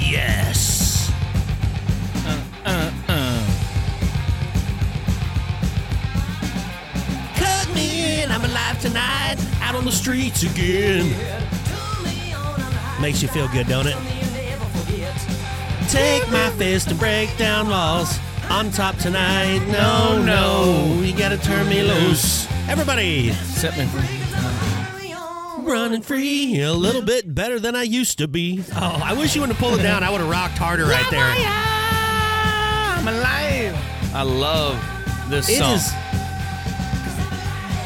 Yes. Uh, uh, uh. Cut me in, I'm alive tonight, out on the streets again. Makes you feel good, don't it? Take my fist and break down walls. On top tonight, no, no, you gotta turn me loose. Everybody, Set me free. running free, a little bit better than I used to be. Oh, I wish you wouldn't have pulled it down. I would have rocked harder right there. I'm alive. I love this It song. is.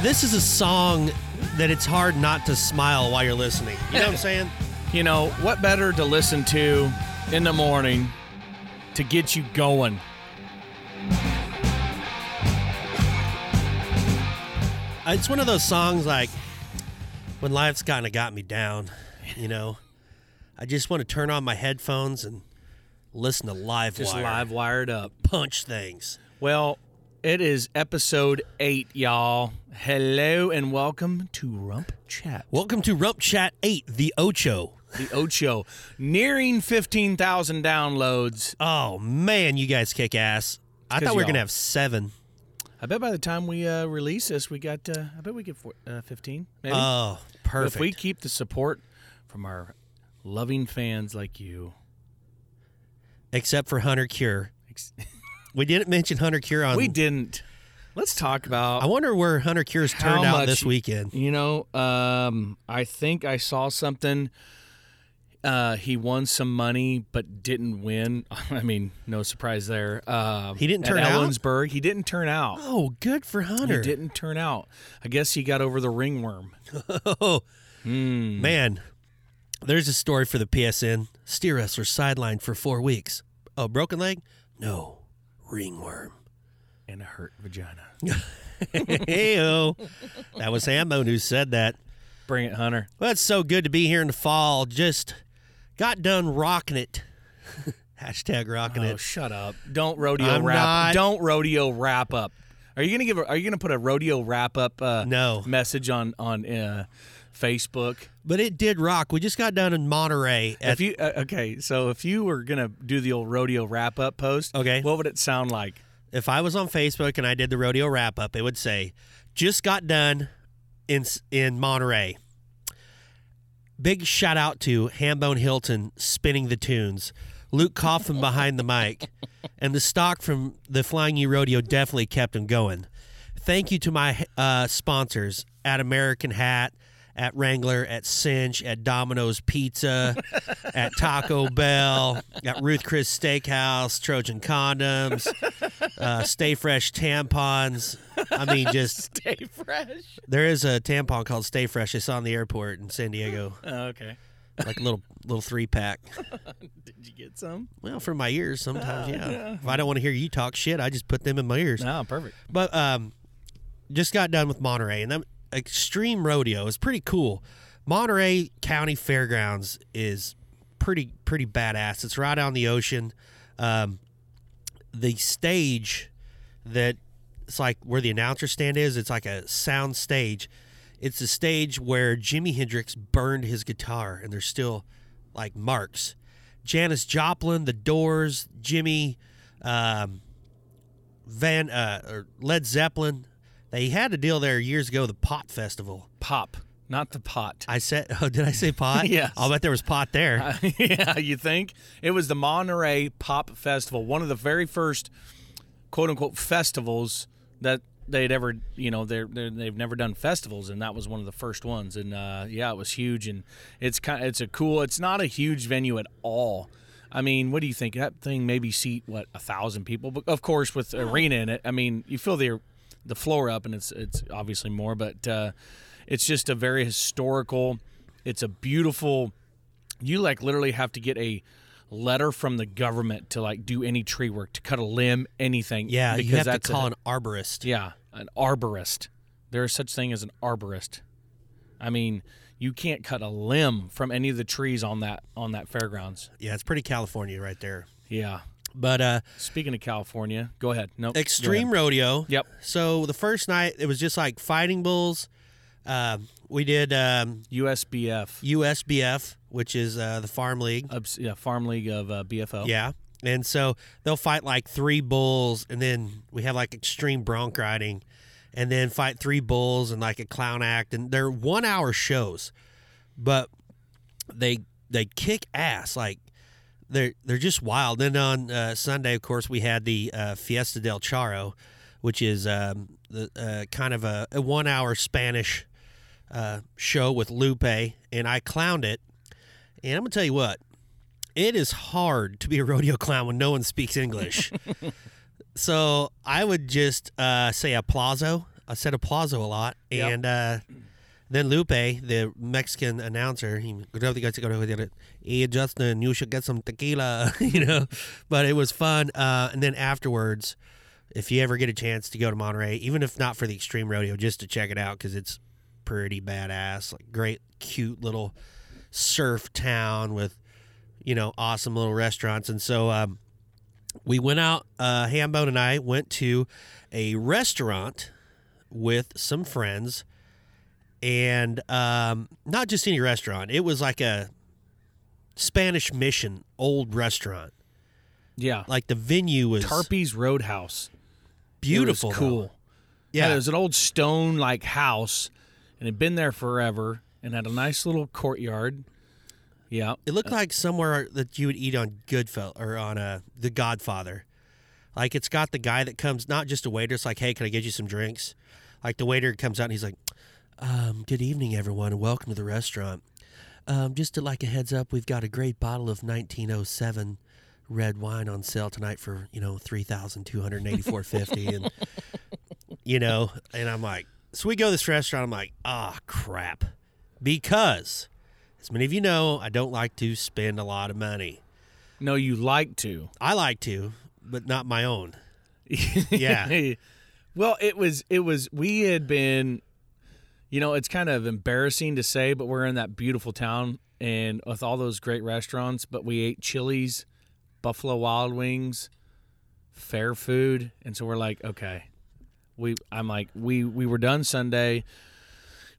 This is a song that it's hard not to smile while you're listening. You know what I'm saying? You know, what better to listen to in the morning to get you going? It's one of those songs like when life's kind of got me down. You know, I just want to turn on my headphones and listen to live Just wire, live wired up. punch things. Well, it is episode eight, y'all. Hello and welcome to Rump Chat. Welcome to Rump Chat Eight, the Ocho. The Ocho, nearing 15,000 downloads. Oh man, you guys kick ass. I thought we were gonna have seven. I bet by the time we uh, release this, we got, uh, I bet we get four, uh, 15, maybe. Oh, perfect. If we keep the support from our loving fans like you, Except for Hunter Cure. We didn't mention Hunter Cure on. we didn't. Let's talk about I wonder where Hunter Cure's turned out this weekend. You know, um, I think I saw something. Uh, he won some money, but didn't win. I mean, no surprise there. Um, He didn't at turn out? Ellensburg. He didn't turn out. Oh, good for Hunter. He didn't turn out. I guess he got over the ringworm. Oh, Hmm. man. There's a story for the PSN. Steer wrestler sidelined for four weeks. Oh, broken leg? No, ringworm. and a hurt vagina. Heyo. That was Hambone who said that. Bring it, Hunter. Well, it's so good to be here in the fall. Just got done rocking it. Hashtag rocking Oh, it. shut up! Don't rodeo I'm wrap. not. Don't rodeo wrap up. Are you gonna give? A, are you gonna put a rodeo wrap up? Uh, No. message on on uh, Facebook. But it did rock. We just got done in Monterey. At, If you uh, okay, so if you were gonna do the old rodeo wrap up post, Okay. what would it sound like? if I was on Facebook and I did the rodeo wrap up, it would say, "Just got done in in Monterey." Big shout out to Hambone Hilton spinning the tunes, Luke Coffin behind the mic, and the stock from the Flying U Rodeo definitely kept him going. Thank you to my uh, sponsors at American Hat, at Wrangler, at Cinch, at Domino's Pizza, at Taco Bell, at Ruth Chris Steakhouse, Trojan Condoms, uh, Stay Fresh tampons. I mean, just Stay fresh. there is a tampon called Stay Fresh. It's on the airport in San Diego, Oh, okay. like a little little three pack. Did you get some? Well, for my ears sometimes, yeah. If I don't want to hear you talk shit, I just put them in my ears. No, perfect. But um, just got done with Monterey, and that Extreme Rodeo is pretty cool. Monterey County Fairgrounds is pretty pretty badass. It's right on the ocean. Um, the stage that it's like where the announcer stand is. It's like a sound stage. It's a stage where Jimi Hendrix burned his guitar, and there's still like marks. Janis Joplin, The Doors, Jimmy, um, Van uh, Led Zeppelin. They had a deal there years ago, the Pot Festival. Pop, not the pot. I said, oh, did I say pot? Yes. I'll bet there was pot there. Uh, yeah, you think it was the Monterey Pop Festival, one of the very first quote unquote festivals that they'd ever, you know, they're, they're they've never done festivals, and that was one of the first ones. And uh, yeah, it was huge, and it's kind, it's a cool. It's not a huge venue at all. I mean, what do you think? That thing maybe seat what a thousand people, but of course with arena in it, I mean, you fill the the floor up, and it's it's obviously more, but uh, it's just a very historical. It's a beautiful you like literally have to get a letter from the government to like do any tree work to cut a limb anything yeah, because you have to that's call a, an arborist. yeah an arborist there is such thing as an arborist i mean you can't cut a limb from any of the trees on that on that fairgrounds Yeah, it's pretty California right there. yeah But uh, Speaking of California, go ahead. No, Extreme Rodeo. Yep. So the first night it was just like fighting bulls. Um, we did um, USBF, USBF, which is uh, the farm league. Ubs- yeah, Farm League of uh, BFO. Yeah. And so they'll fight like three bulls, and then we have like extreme bronc riding, and then fight three bulls and like a clown act, and they're one hour shows, but they they kick ass like they're they're just wild. Then on uh, Sunday, of course, we had the uh, Fiesta del Charro, which is um, the uh, kind of a, a one hour Spanish uh, show with Lupe, and I clowned it. And I'm gonna tell you what, it is hard to be a rodeo clown when no one speaks English. so I would just uh, say aplauso. I said aplauso a lot, Yep. and uh, then Lupe, the Mexican announcer, he got the guys to go to get it. hey Justin, you should get some tequila, you know. But it was fun. Uh, and then afterwards, if you ever get a chance to go to Monterey, even if not for the extreme rodeo, just to check it out because it's pretty badass. Like great, cute little surf town with you know awesome little restaurants. And so um, we went out. Uh, Hambone and I went to a restaurant with some friends, and um, not just any restaurant. It was like a Spanish Mission old restaurant. yeah. Like the venue was Tarpy's Roadhouse. beautiful, It was though. cool. Yeah, it was an old stone like house, and it'd been there forever, and had a nice little courtyard. Yeah, It looked like somewhere that you would eat on Goodfellas or on uh, The Godfather. Like it's got the guy that comes, not just a waiter. It's like, hey, can I get you some drinks? Like the waiter comes out and he's like, um, "Good evening, everyone, and welcome to the restaurant. Um, just to like a heads up, we've got a great bottle of 1907 red wine on sale tonight for you know three thousand two hundred eighty four fifty, and you know, and I'm like, so we go to this restaurant. I'm like, ah, crap, because as many of you know, I don't like to spend a lot of money. no, you like to. I like to, but not my own. Yeah. well, it was it was we had been you know, it's kind of embarrassing to say, but we're in that beautiful town and with all those great restaurants, but we ate Chili's, Buffalo Wild Wings, fair food, and so we're like, okay. We I'm like we we were done Sunday.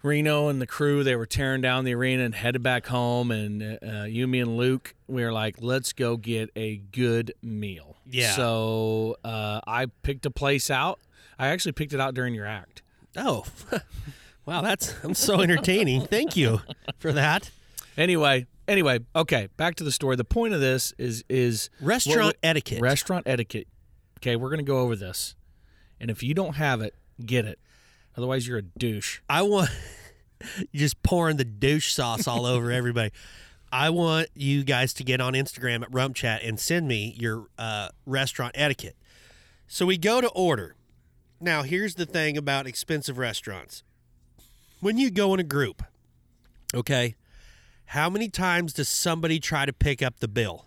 Reno and the crew they were tearing down the arena and headed back home and uh, you me and Luke we were like let's go get a good meal. Yeah. So uh, I picked a place out. I actually picked it out during your act. Oh, wow, that's I'm so entertaining. Thank you for that. Anyway, anyway, okay, back to the story. The point of this is is Restaurant what- etiquette. Restaurant etiquette. Okay, we're gonna go over this, and if you don't have it, get it. Otherwise, you're a douche. I want just pouring the douche sauce all over everybody. I want you guys to get on Instagram at Rump Chat and send me your uh, restaurant etiquette. So we go to order. Now, here's the thing about expensive restaurants. When you go in a group, okay, how many times does somebody try to pick up the bill?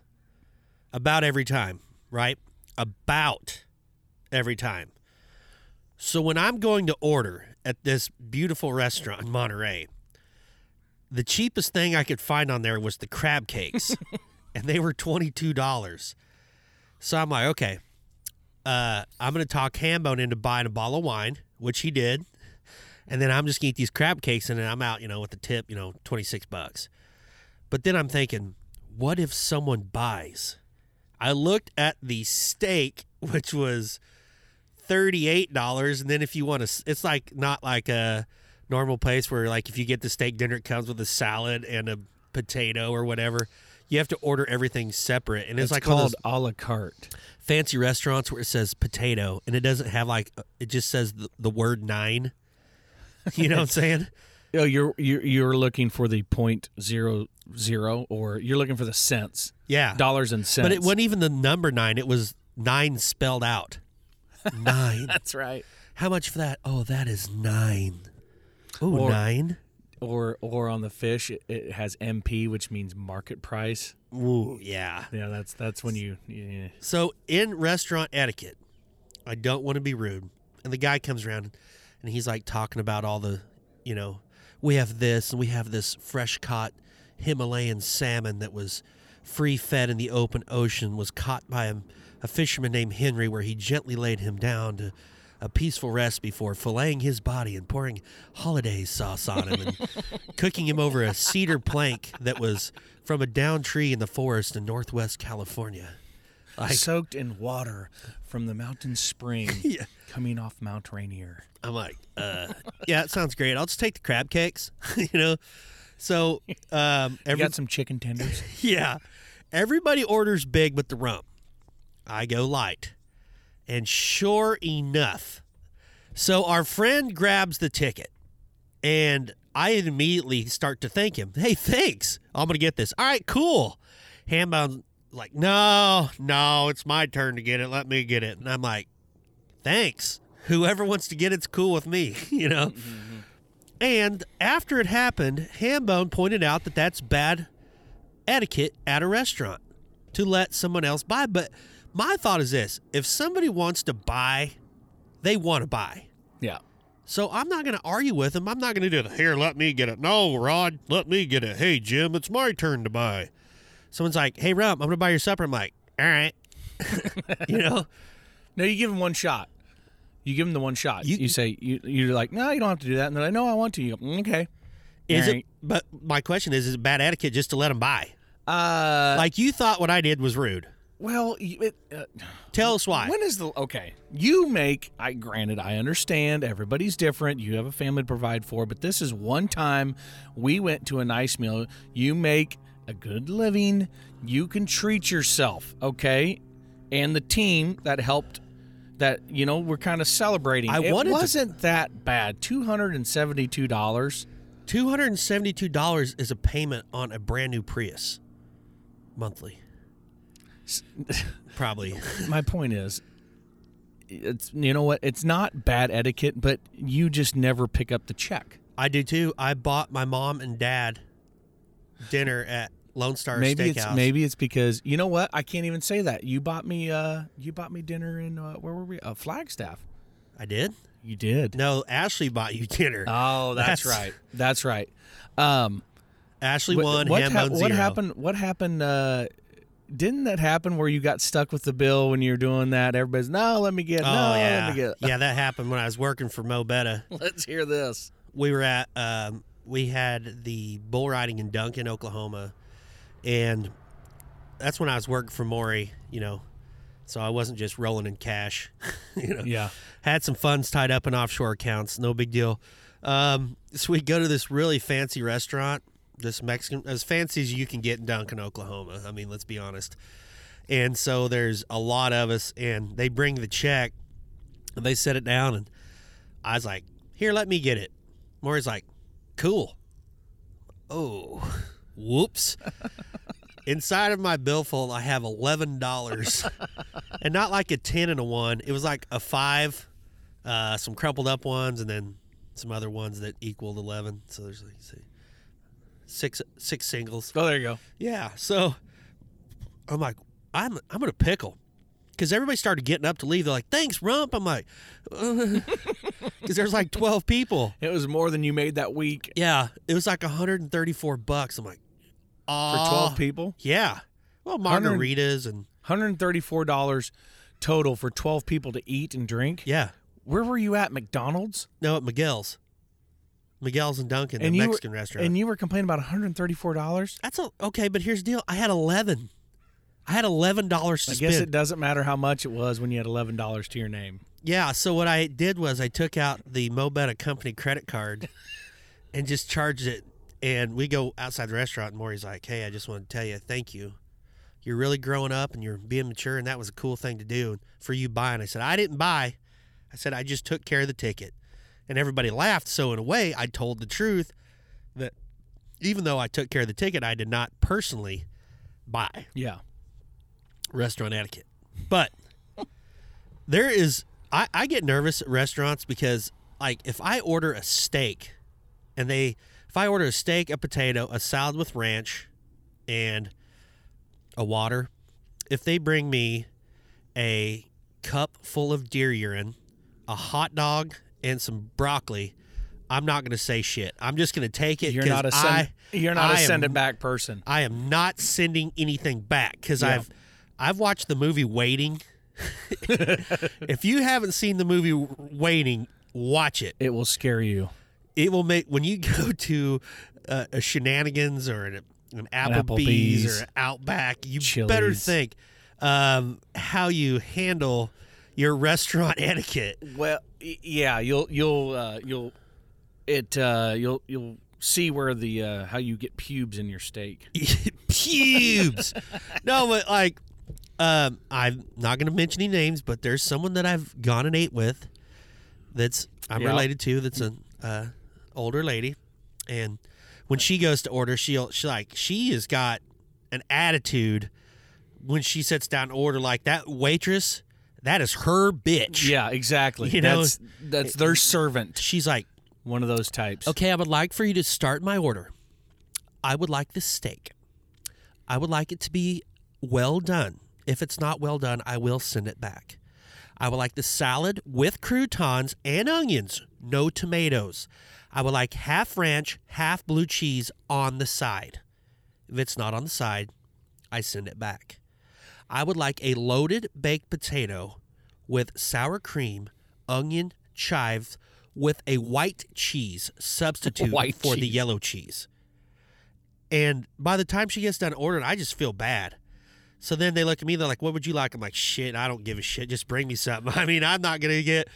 About every time, right? About every time. So when I'm going to order at this beautiful restaurant in Monterey, the cheapest thing I could find on there was the crab cakes, and they were twenty two dollars. So I'm like, okay, uh, I'm gonna talk Hambone into buying a bottle of wine, which he did, and then I'm just gonna eat these crab cakes, and then I'm out, you know, with the tip, you know, twenty six bucks. But then I'm thinking, what if someone buys? I looked at the steak, which was thirty-eight dollars, and then if you want to, it's like not like a normal place where like if you get the steak dinner, it comes with a salad and a potato or whatever. You have to order everything separate, and it's, It's, like called a la carte. fancy restaurants where it says potato and it doesn't have like it just says the, the word nine. You know what I'm saying? Oh, you're you're you're looking for the point zero zero, or you're looking for the cents, Yeah, dollars and cents. but it wasn't even the number nine. It was nine spelled out. Nine. That's right. How much for that? Oh, that is nine. Oh, Or- nine. Or or on the fish, it, it has MP, which means market price. Ooh, yeah. Yeah, that's that's when you. Yeah. So in restaurant etiquette, I don't want to be rude. And the guy comes around and he's like talking about all the, you know, we have this and we have this fresh caught Himalayan salmon that was free fed in the open ocean, was caught by a a fisherman named Henry, where he gently laid him down to a peaceful rest before filleting his body and pouring holiday sauce on him and cooking him over a cedar plank that was from a down tree in the forest in northwest California. Like, Soaked in water from the mountain spring Yeah. coming off Mount Rainier. I'm like, uh, yeah, it sounds great. I'll just take the crab cakes, you know. So, um, You got some chicken tenders? yeah, everybody orders big with the rump. I go light, and sure enough, so our friend grabs the ticket, and I immediately start to thank him. Hey, thanks. I'm gonna get this. All right, cool. Hambone like, no, no, it's my turn to get it. Let me get it. And I'm like, thanks. Whoever wants to get it's cool with me, you know. Mm-hmm, mm-hmm. And after it happened, Hambone pointed out that that's bad etiquette at a restaurant to let someone else buy. But my thought is this if somebody wants to buy, they want to buy. Yeah. So I'm not going to argue with them. I'm not going to do the here, let me get it. No, Rod, let me get it. Hey, Jim, it's my turn to buy. Someone's like, hey, Rump, I'm going to buy your supper. I'm like, all right. you know, No, you give them one shot. You give them the one shot. You- You, say you, you're like, no, you don't have to do that. And they're like, no, I want to. You go, "Mm, okay. is All it? But my question is, is it bad etiquette just to let them buy? Uh, Like you thought what I did was rude. Well, it, uh, Tell us why. when is the okay? You make. I granted, I understand. Everybody's different. You have a family to provide for, but this is one time we went to a nice meal. You make a good living. You can treat yourself, okay? And the team that helped. That you know we're kind of celebrating. I it wanted wasn't that bad. Two hundred and seventy-two dollars. Two hundred and seventy-two dollars is a payment on a brand new Prius, monthly. Probably. my point is it's you know what it's not bad etiquette but you just never pick up the check I do too. I bought my mom and dad dinner at Lone Star maybe Steakhouse. it's maybe it's because you know what i can't even say that you bought me uh you bought me dinner in uh, where were we uh, flagstaff I did. you did No, Ashley bought you dinner. oh that's, That's- right that's right um Ashley what, won. what, Hambone hap- what happened what happened uh didn't that happen where you got stuck with the bill when you were doing that everybody's no let me get Oh no yeah, let me get yeah. That happened when I was working for Mo Betta. let's hear this we were at um, we had the bull riding in Duncan, Oklahoma, and that's when I was working for Maury. You know, so I wasn't just rolling in cash. you know, yeah had some funds tied up in offshore accounts. No big deal. Um, so we go to this really fancy restaurant, this Mexican, as fancy as you can get in Duncan, Oklahoma. I mean, let's be honest. And so there's a lot of us, and they bring the check, and they set it down, and I was like, "Here, let me get it." Maury's like, "Cool." Oh, whoops. Inside of my billfold, I have eleven dollars, and not like a ten and a one. It was like a five, uh, some crumpled up ones, and then some other ones that equaled eleven. So there's like see, six six singles. oh there you go Yeah. So I'm like, I'm I'm gonna pickle. Because everybody started getting up to leave. They're like, "Thanks, Rump." I'm like, because there's like 12 people. it was more than you made that week Yeah, it was like 134 bucks. I'm like, for oh, 12 people Yeah. Well, 100 margaritas and $134 total for 12 people to eat and drink. yeah. Where were you at? McDonald's? No, at Miguel's, Miguel's and the and you Mexican were, restaurant. And you were complaining about $134? That's a, okay, but here's the deal. I had 11. I had 11 dollars to I spend. guess it doesn't matter how much it was when you had $11 to your name. Yeah, so what I did was I took out the Mobetta company credit card and just charged it. And we go outside the restaurant, and Maury's like, "Hey, I just want to tell you, thank you. You're really growing up and you're being mature, and that was a cool thing to do for you buying." I said, "I didn't buy. I said I just took care of the ticket." And everybody laughed. So in a way, I told the truth that even though I took care of the ticket, I did not personally buy Yeah. restaurant etiquette. But there is I, I get nervous at restaurants because like if I order a steak and they if I order a steak, a potato, a salad with ranch and a water, if they bring me a cup full of deer urine, a hot dog and some broccoli, I'm not going to say shit. I'm just going to take it You're not a send, I, you're not I a send am it back person. I am not sending anything back because Yeah. I've I've watched the movie Waiting. if you haven't seen the movie Waiting, watch it. It will scare you. It will make when you go to uh, a shenanigans or an, an Applebee's, Applebee's. or an Outback, you Chili's. better think um, how you handle your restaurant etiquette. Well, y- yeah, you'll you'll uh, you'll it uh, you'll you'll see where the uh, how you get pubes in your steak. pubes. no, but like, um, I'm not going to mention any names, but there's someone that I've gone and ate with that's I'm Yeah. related to. That's an uh, older lady, and when she goes to order, she'll she like she has got an attitude when she sits down to order. Like that waitress, that is her bitch. Yeah, exactly. You know, that's that's their servant. She's like, One of those types. Okay, I would like for you to start my order. I would like this steak. I would like it to be well done. If it's not well done, I will send it back. I would like the salad with croutons and onions, no tomatoes. I would like half ranch, half blue cheese on the side. If it's not on the side, I send it back. I would like a loaded baked potato with sour cream, onion, chives, with a white cheese substitute White for the yellow cheese. And by the time she gets done ordering, I just feel bad. So then they look at me, they're like, What would you like? I'm like, Shit, I don't give a shit. Just bring me something. I mean, I'm not gonna get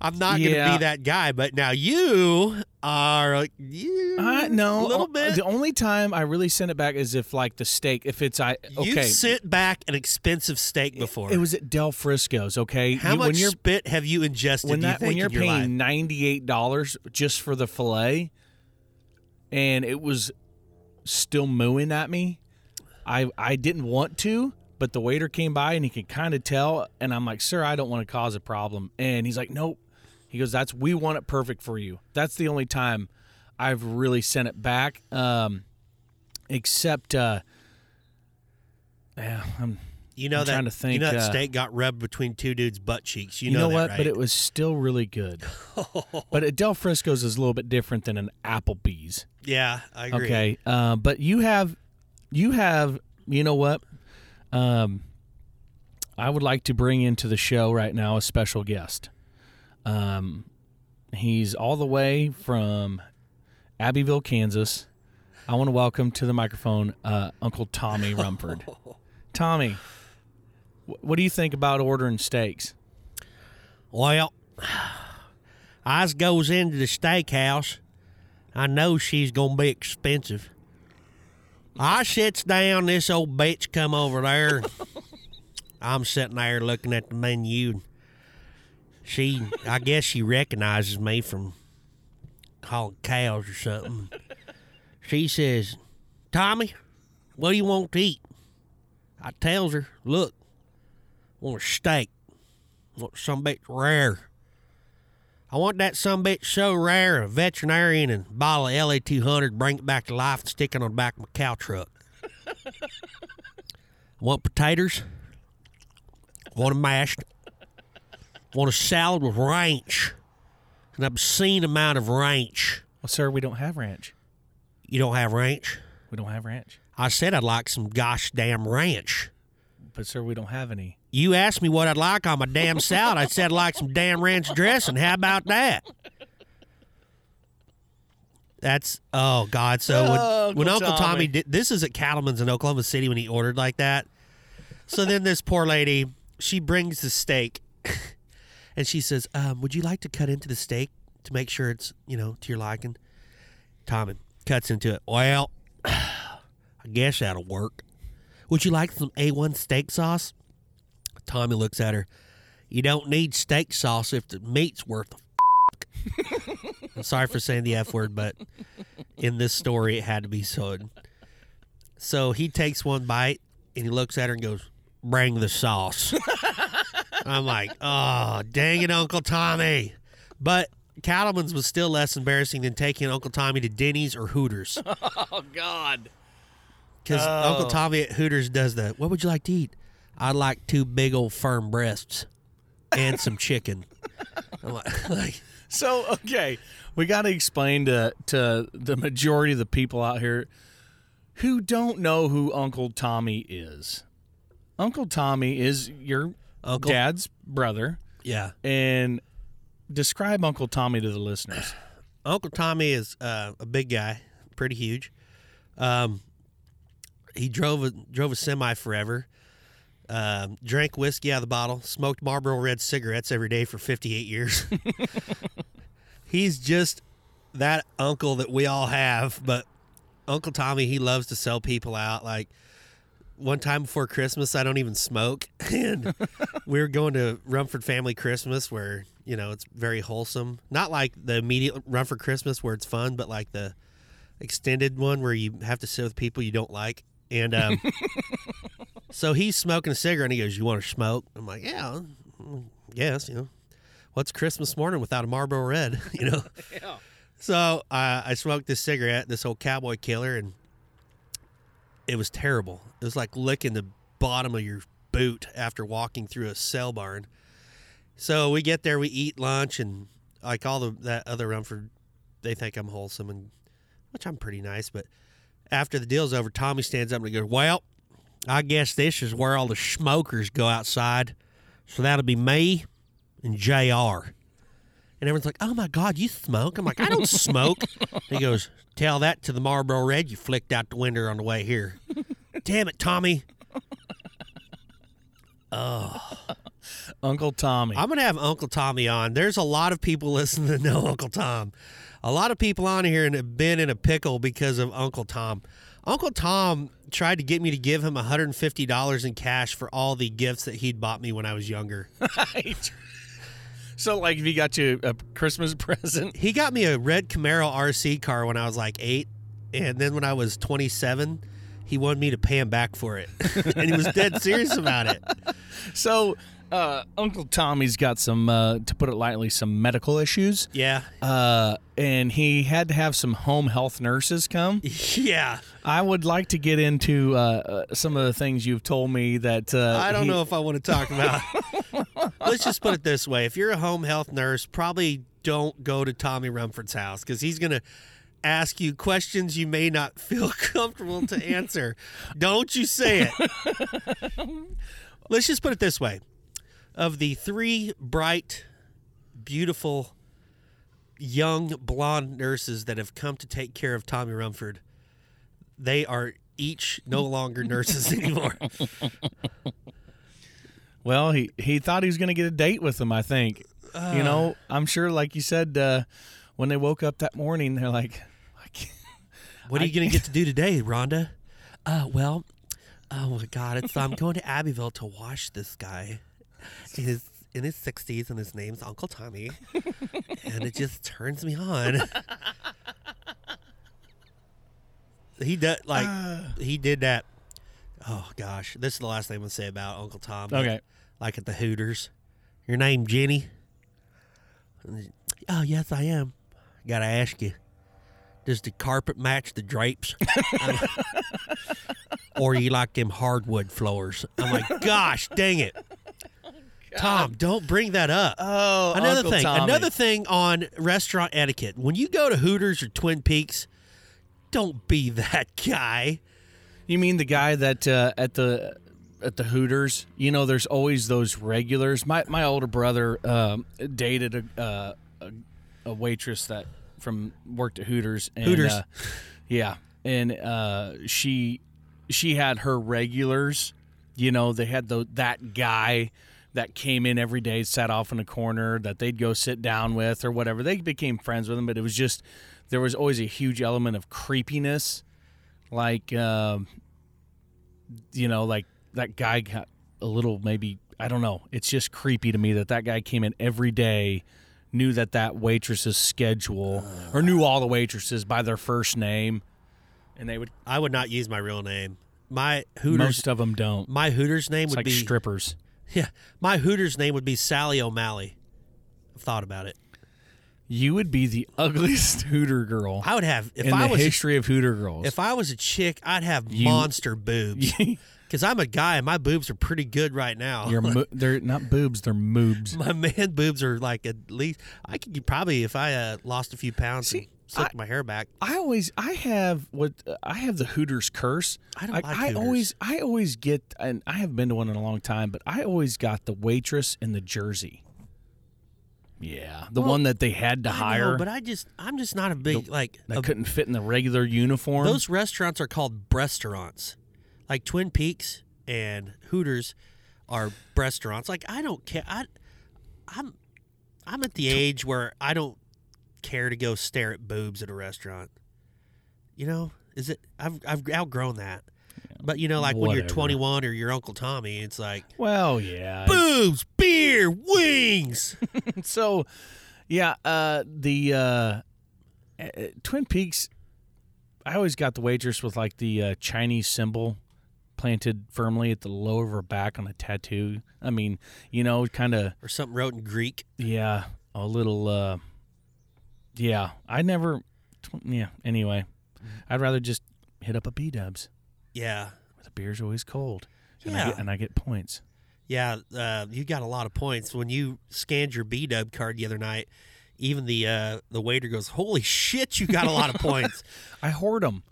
I'm not gonna be that guy. But now you are like you Uh, no, a little bit. The only time I really send it back is if like the steak, if it's I okay, You've sent back an expensive steak before. it was at Del Frisco's. Okay, How You- much when you're spit have you ingested? when do you that when you're in your paying ninety eight dollars just for the fillet, and it was still mooing at me. I I didn't want to, but the waiter came by and he could kind of tell, and I'm like, "Sir, I don't want to cause a problem." And he's like, "Nope." He goes, "That's we want it perfect for you." That's the only time I've really sent it back. Um, except, uh, yeah, I'm. You know I'm that trying to you know that uh, steak got rubbed between two dudes' butt cheeks. You, You, know, that, what? right? But it was still really good. but at Del Frisco's is a little bit different than an Applebee's. yeah, I agree. Okay, uh, but you have, you have, you know what? Um, I would like to bring into the show right now a special guest. Um, he's all the way from Abbyville, Kansas. I want to welcome to the microphone uh, Uncle Tommy Rumford. Tommy, wh- what do you think about ordering steaks? Well, I goes into the steakhouse. I know she's gonna be expensive. I sits down. This old bitch come over there. I'm sitting there looking at the menu. She, I guess, she recognizes me from hauling cows or something. She says, "Tommy, what do you want to eat?" I tells her, "Look, I want a steak." want some bitch rare. I want that some bitch so rare, a veterinarian and bottle of LA 200, bring it back to life and stick it on the back of my cow truck. I want potatoes. Want them mashed. Want a salad with ranch. An obscene amount of ranch. Well, sir, we don't have ranch. You don't have ranch? We don't have ranch. I said I'd like some gosh damn ranch. But sir, we don't have any. You asked me what I'd like on my damn salad. I said I'd like some damn ranch dressing. How about that? That's oh god. So when, Oh, when Uncle Uncle Tommy. Tommy. did this is at Cattlemen's in Oklahoma City when he ordered like that. So then this poor lady, she brings the steak, and she says, um, "Would you like to cut into the steak to make sure it's you know to your liking?" Tommy cuts into it. Well, I guess that'll work. Would you like some A1 steak sauce? Tommy looks at her. You don't need steak sauce if the meat's worth I'm sorry for saying the F word, but in this story it had to be said. So he takes one bite and he looks at her and goes, Bring the sauce. I'm like, oh, dang it, Uncle Tommy. But Cattlemen's was still less embarrassing than taking Uncle Tommy to Denny's or Hooters. Oh God. Because Oh. Uncle Tommy at Hooters does the, what would you like to eat? I'd like two big old firm breasts and some chicken. I'm like, like, So okay, we got to explain to to the majority of the people out here who don't know who Uncle Tommy is. Uncle Tommy is your Uncle? dad's brother, Yeah. and describe Uncle Tommy to the listeners. Uncle Tommy is uh, a big guy, pretty huge. Um, he drove a drove a semi forever. Um, drank whiskey out of the bottle. Smoked Marlboro Red cigarettes every day for 58 years. He's just that uncle that we all have, but Uncle Tommy, he loves to sell people out. Like one time before Christmas, I don't even smoke, and we were going to Rumford Family Christmas, where you know it's very wholesome. Not like the immediate Rumford Christmas where it's fun, but like the extended one where you have to sit with people you don't like. And um, so he's smoking a cigarette, and he goes, "You want to smoke?" I'm like, "Yeah, yes." You know, what's Christmas morning without a Marlboro Red? You know. Yeah. So uh, I smoked this cigarette, this old cowboy killer, and it was terrible. It was like licking the bottom of your boot after walking through a cell barn. So we get there, we eat lunch, and like all the that other Rumford, they think I'm wholesome, and which I'm pretty nice. But after the deal's over, Tommy stands up and he goes, "Well, I guess this is where all the smokers go outside. So that'll be me and Jr." And everyone's like, "Oh my God, you smoke?" I'm like, "I don't smoke." he goes, "Tell that to the Marlboro Red you flicked out the window on the way here." Damn it, Tommy! Oh, Uncle Tommy. I'm gonna have Uncle Tommy on. There's a lot of people listening to know Uncle Tom. A lot of people on here and have been in a pickle because of Uncle Tom. Uncle Tom tried to get me to give him $150 in cash for all the gifts that he'd bought me when I was younger. so, like, if he got you a Christmas present, he got me a red Camaro RC car when I was like eight, and then when I was 27, he wanted me to pay him back for it, and he was dead serious about it. so uh, Uncle Tommy's got some, uh, to put it lightly, some medical issues, Yeah, uh, and he had to have some home health nurses come. yeah. I would like to get into uh, uh, some of the things you've told me that uh, I don't he- know if I want to talk about. Let's just put it this way: if you're a home health nurse, probably don't go to Tommy Rumford's house because he's gonna ask you questions you may not feel comfortable to answer. don't you say it. Let's just put it this way: of the three bright, beautiful, young blonde nurses that have come to take care of Tommy Rumford, they are each no longer nurses anymore. Well, he he thought he was going to get a date with them. I think. you know, I'm sure, like you said, uh, when they woke up that morning, they're like, What are you going to get to do today, Rhonda? Uh, well, oh my God, it's I'm going to Abbyville to wash this guy. He's in his 60s and his name's Uncle Tommy, and it just turns me on. he did like he did that. Oh gosh, this is the last thing I'm gonna say about Uncle Tom. but, Okay. like at the Hooters. Your name Jenny? Oh yes, I am. Gotta ask you. Does the carpet match the drapes? or you like them hardwood floors? I'm like, gosh, dang it. Tom, don't bring that up. oh, another Uncle thing, Tommy. another thing on restaurant etiquette. When you go to Hooters or Twin Peaks, don't be that guy. You mean the guy that uh, at the at the Hooters? You know, there's always those regulars. My my older brother um, dated a, uh, a a waitress that from worked at Hooters. And, Hooters. uh, yeah, and uh, she she had her regulars. You know, they had the that guy that came in every day, sat off in a corner that they'd go sit down with or whatever. They became friends with him, but it was just there was always a huge element of creepiness. Like um, you know like that guy got a little maybe i don't know. It's just creepy to me that that guy came in every day knew that that waitress's schedule or knew all the waitresses by their first name. And they would I would not use my real name. My Hooters most of them don't. my Hooters name it's would like be strippers Yeah, my Hooters name would be Sally O'Malley. I've thought about it. you would be the ugliest hooter girl I would have if in I the was a, history of hooter girls if I was a chick, I'd have monster boobs. Because I'm a guy, and my boobs are pretty good right now. Your mo- they're not boobs they're moobs my man boobs are like at least I could probably if I uh, lost a few pounds. See, slick my hair back. I always I have what I have the Hooters curse. I don't Like, like I always I always get and I haven't been to one in a long time, but I always got the waitress in the jersey. Yeah, the Well, one that they had to I know, hire but I just I'm just not a big like that a- couldn't fit in the regular uniform. those restaurants are called restaurants. Like Twin Peaks and Hooters are restaurants. Like I don't care. I I'm I'm at the age where I don't care to go stare at boobs at a restaurant. You know, is it I've I've outgrown that. But you know, like when you're 21 or your Uncle Tommy, it's like well, yeah. boobs, beer, wings. so, yeah, uh, the uh, uh, Twin Peaks. I always got the waitress with like the uh, Chinese symbol planted firmly at the lower of her back on a tattoo. I mean, you know, kind of or something wrote in Greek. Yeah, a little. uh Yeah, I never. Yeah. Anyway, I'd rather just hit up a B Dubs. Yeah. The beer's always cold, and I Yeah. get, and I get points. Yeah, uh, you got a lot of points when you scanned your B Dub card the other night. Even the uh, the waiter goes, "Holy shit, you got a lot of points." I hoard them.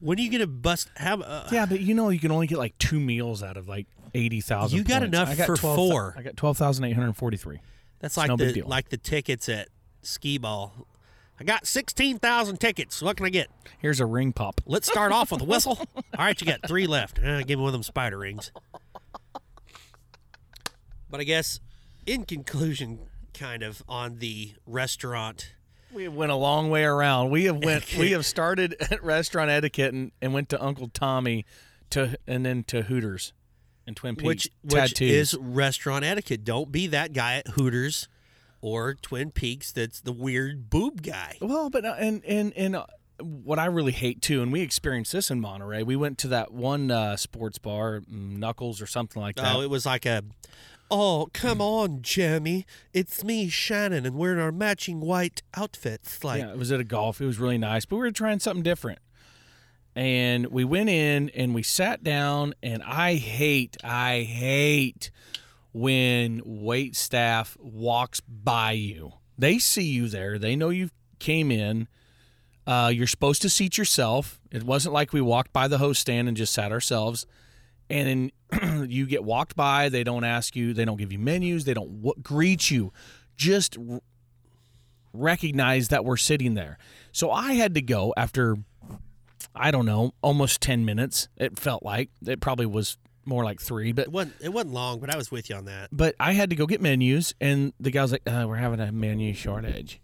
When are you gonna bust? Have uh, Yeah, but you know you can only get like two meals out of like eighty thousand. You got enough I got for 12 four. I got twelve thousand eight hundred forty-three. that's like no big the deal. like the tickets at skee ball. I got sixteen thousand tickets. What can I get? Here's a ring pop. Let's start off with a whistle. All right, you got three left. Uh, give me one of them spider rings. But I guess, in conclusion, kind of on the restaurant. We have went a long way around. We have went. we have started at restaurant etiquette and, and went to Uncle Tommy, to and then to Hooters, and Twin Peaks. which which is restaurant etiquette. Don't be that guy at Hooters or Twin Peaks that's the weird boob guy. Well, but uh, and and and uh, what I really hate too, and we experienced this in Monterey. We went to that one uh, sports bar, mm, Knuckles or something like that. Oh, it was like a Oh, come on, Jeremy. It's me, Shannon, and we're in our matching white outfits. Like yeah, it was at a golf. It was really nice, but we were trying something different. And we went in and we sat down, and I hate, I hate when wait staff walks by you. They see you there. They know you came in. Uh, you're supposed to seat yourself. It wasn't like we walked by the host stand and just sat ourselves. And then you get walked by. They don't ask you. They don't give you menus. They don't w- greet you. Just r- recognize that we're sitting there. So I had to go after, I don't know, almost 10 minutes. It felt like it probably was more like three, but it wasn't it wasn't long, but I was with you on that. but I had to go get menus, and the guy was like, uh, "We're having a menu shortage."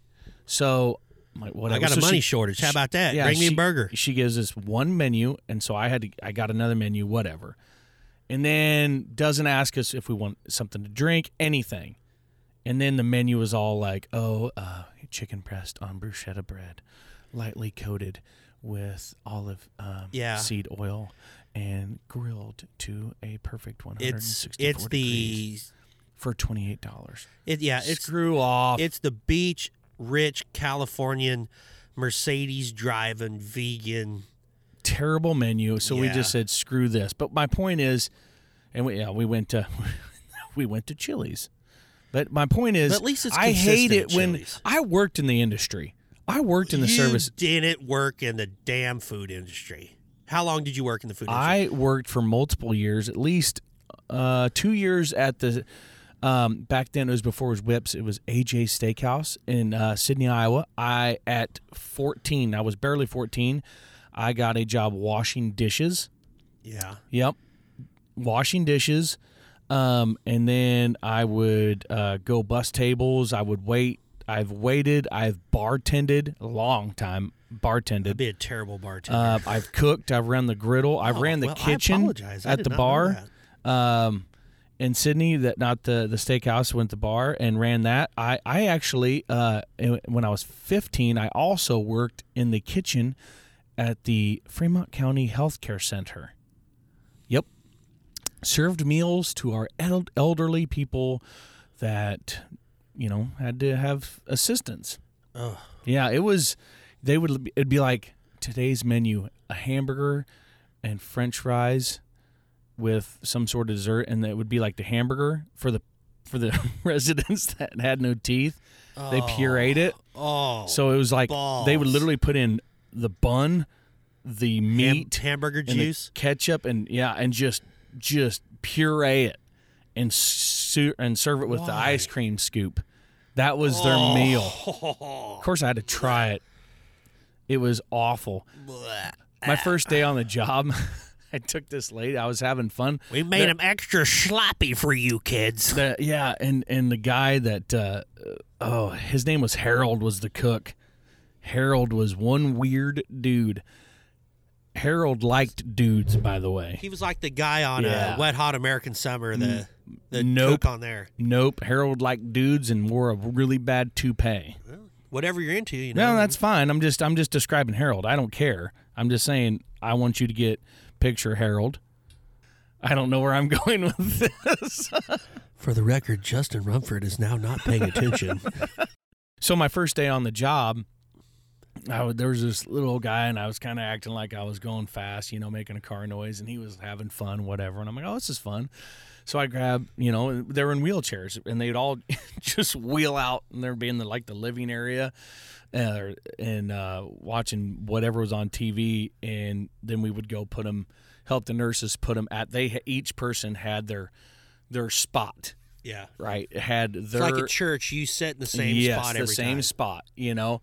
So, I'm like, whatever. I got a So money she- shortage. How about that? yeah, Bring me she- a burger. She gives us one menu, and so I had to. I got another menu, whatever, and then doesn't ask us if we want something to drink, anything, and then the menu was all like, "Oh, uh, chicken breast on bruschetta bread, lightly coated with olive um, Yeah. seed oil." And grilled to a perfect 164 It's it's degrees the for twenty eight dollars. it yeah it's Screw off. it's the beach rich Californian Mercedes driving vegan. terrible menu. So we just said screw this. But my point is, and we yeah we went to we went to Chili's. But my point is, But at least it's I hate it at when I worked in the industry. I worked in the you service. didn't work in the damn food industry. How long did you work in the food industry? I worked for multiple years, at least uh, two years at the. Um, back then, it was before it was Whips. It was AJ Steakhouse in uh, Sidney, Iowa. I at 14, I was barely 14. I got a job washing dishes. yeah. Yep. Washing dishes. Um, and then I would uh, go bus tables. I would wait. I've waited. I've bartended a long time. I'd Bartended. be a terrible bartender. Uh, I've cooked. I've run the griddle. I've Oh, ran the well, kitchen. I at the bar. Um, in Sidney, that not the the steakhouse. Went to the bar and ran that. I I actually uh, when I was 15, I also worked in the kitchen at the Fremont County Healthcare Center. Yep, served meals to our el- elderly people that you know had to have assistance. Ugh. Yeah, it was. They would. It'd be like today's menu: a hamburger and French fries with some sort of dessert, and it would be like the hamburger for the for the residents that had no teeth. They oh. pureed it. Oh, So it was like they would literally put in the bun, the ham- meat, hamburger and the juice. ketchup, and yeah, and just just puree it and su- and serve it with the ice cream scoop. That was their Oh. meal. Of course, I had to try it. It was awful. My first day on the job, I took this lady. I was having fun. We made them extra sloppy for you kids. The, yeah, and and the guy that uh, oh, his name was Harold was the cook. Harold was one weird dude. Harold liked dudes, by the way. He was like the guy on Yeah. uh, Wet Hot American Summer, the the Nope. cook on there. Nope, Harold liked dudes and wore a really bad toupee. Whatever you're into, you know. No, that's fine. I'm just I'm just describing Harold. I don't care. I'm just saying I want you to get picture Harold. I don't know where I'm going with this. For the record, Justin Rumford is now not paying attention. So my first day on the job, I there was this little guy, and I was kind of acting like I was going fast, you know, making a car noise, and he was having fun, whatever. And I'm like, oh, this is fun. So I grab, you know, they're in wheelchairs, and they'd all just wheel out, and they'd be in the like the living area, uh, and uh, watching whatever was on TV, and then we would go put them, help the nurses put them at. They each person had their their spot, yeah. right? Had It's their like a church, you sit in the same yes, spot the same time. spot, you know.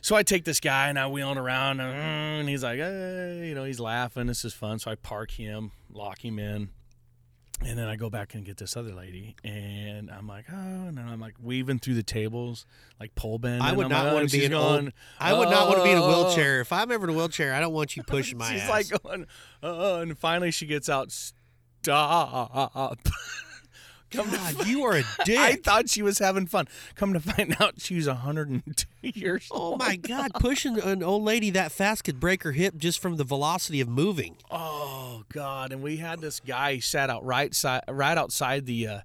So I take this guy and I wheel him around, and, he's like, eh, you know, he's laughing. This is fun. So I park him, lock him in, and then I go back and get this other lady, and I'm like, oh, and then I'm like weaving through the tables, like pole bend. I would I'm not like, oh, want to be an going, old. I would not want to be in a "Oh." wheelchair. If I'm ever in a wheelchair, I don't want you pushing my She's ass. like going, uh, and finally she gets out, stop. Come to God, you are a dick. I thought she was having fun. Come to find out, she was 102 years oh old. Oh my God, pushing an old lady that fast could break her hip just from the velocity of moving. Oh God! And we had this guy sat out right side, right outside the uh,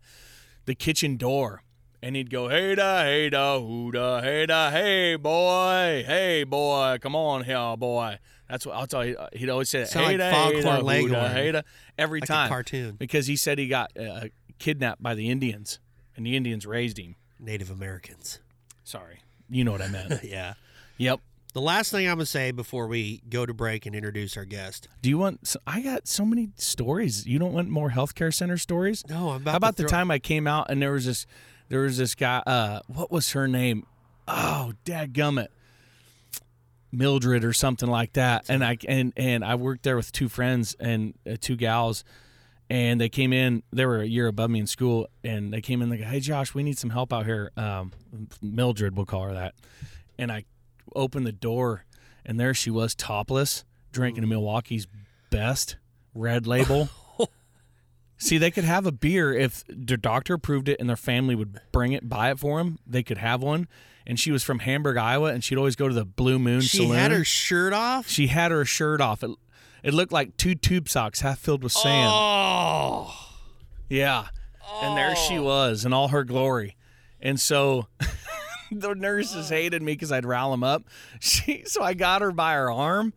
the kitchen door, and he'd go, "Hey da, hey da, hoo da, hey da, hey boy, hey boy, come on here, boy." That's what I'll tell you. He'd always say, "Hey like da, hey da, hoo da, hey da," every Like a time cartoon. because he said he got uh, kidnapped by the Indians, and the Indians raised him. Native Americans. Sorry, you know what I meant. Yeah. yep. The last thing I'm gonna say before we go to break and introduce our guest. Do you want? so- I got so many stories. You don't want more healthcare center stories? No, I'm about. How about the time I came out and there was this, there was this guy. Uh, what was her name? Oh, dadgummit. Mildred or something like that. And I and and I worked there with two friends and uh, two gals, and they came in. They were a year above me in school, and they came in. like, "Hey, Josh, we need some help out here." Um, Mildred, we'll call her that. And I opened the door, and there she was, topless, drinking a Milwaukee's best red label. See, they could have a beer if their doctor approved it and their family would bring it, buy it for them. They could have one. And she was from Hamburg, Iowa, and she'd always go to the Blue Moon She Saloon. She had her shirt off. she had her shirt off. It, it looked like two tube socks half filled with sand. Oh. Yeah. And there she oh. was in all her glory. And so the nurses hated me because I'd rile them up. She, so I got her by her arm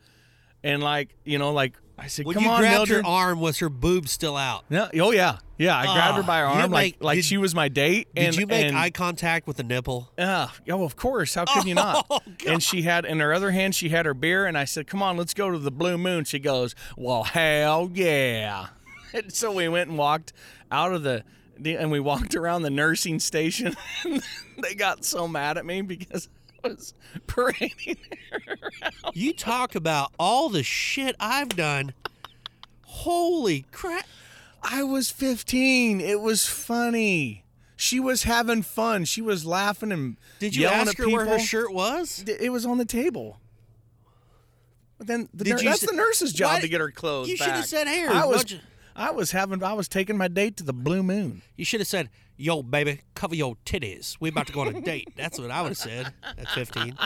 and, like, you know, like, I said, When come you on, grabbed Mildred. her arm, was her boob still out? No, oh yeah, yeah. I grabbed her by her you arm didn't like make- like did- she was my date. Did and, you make and, eye contact with the nipple? Uh, oh, of course. How could you not? Oh, and she had in her other hand, she had her beer, and I said, "Come on, let's go to the Blue Moon." She goes, "Well, hell yeah!" And so we went and walked out of the, the and we walked around the nursing station. and they got so mad at me because was parading her around. You talk about all the shit I've done. Holy crap. I was 15. It was funny. She was having fun. She was laughing and Did you yelling ask at her where her people. shirt was? It was on the table. But then the Did nur- you that's say- the nurse's job Why- to get her clothes You should have said, "Here, I was, bunch of-" I was having, I was taking my date to the Blue Moon. You should have said, "Yo, baby, cover your titties. We're about to go on a date." That's what I would have said at 15.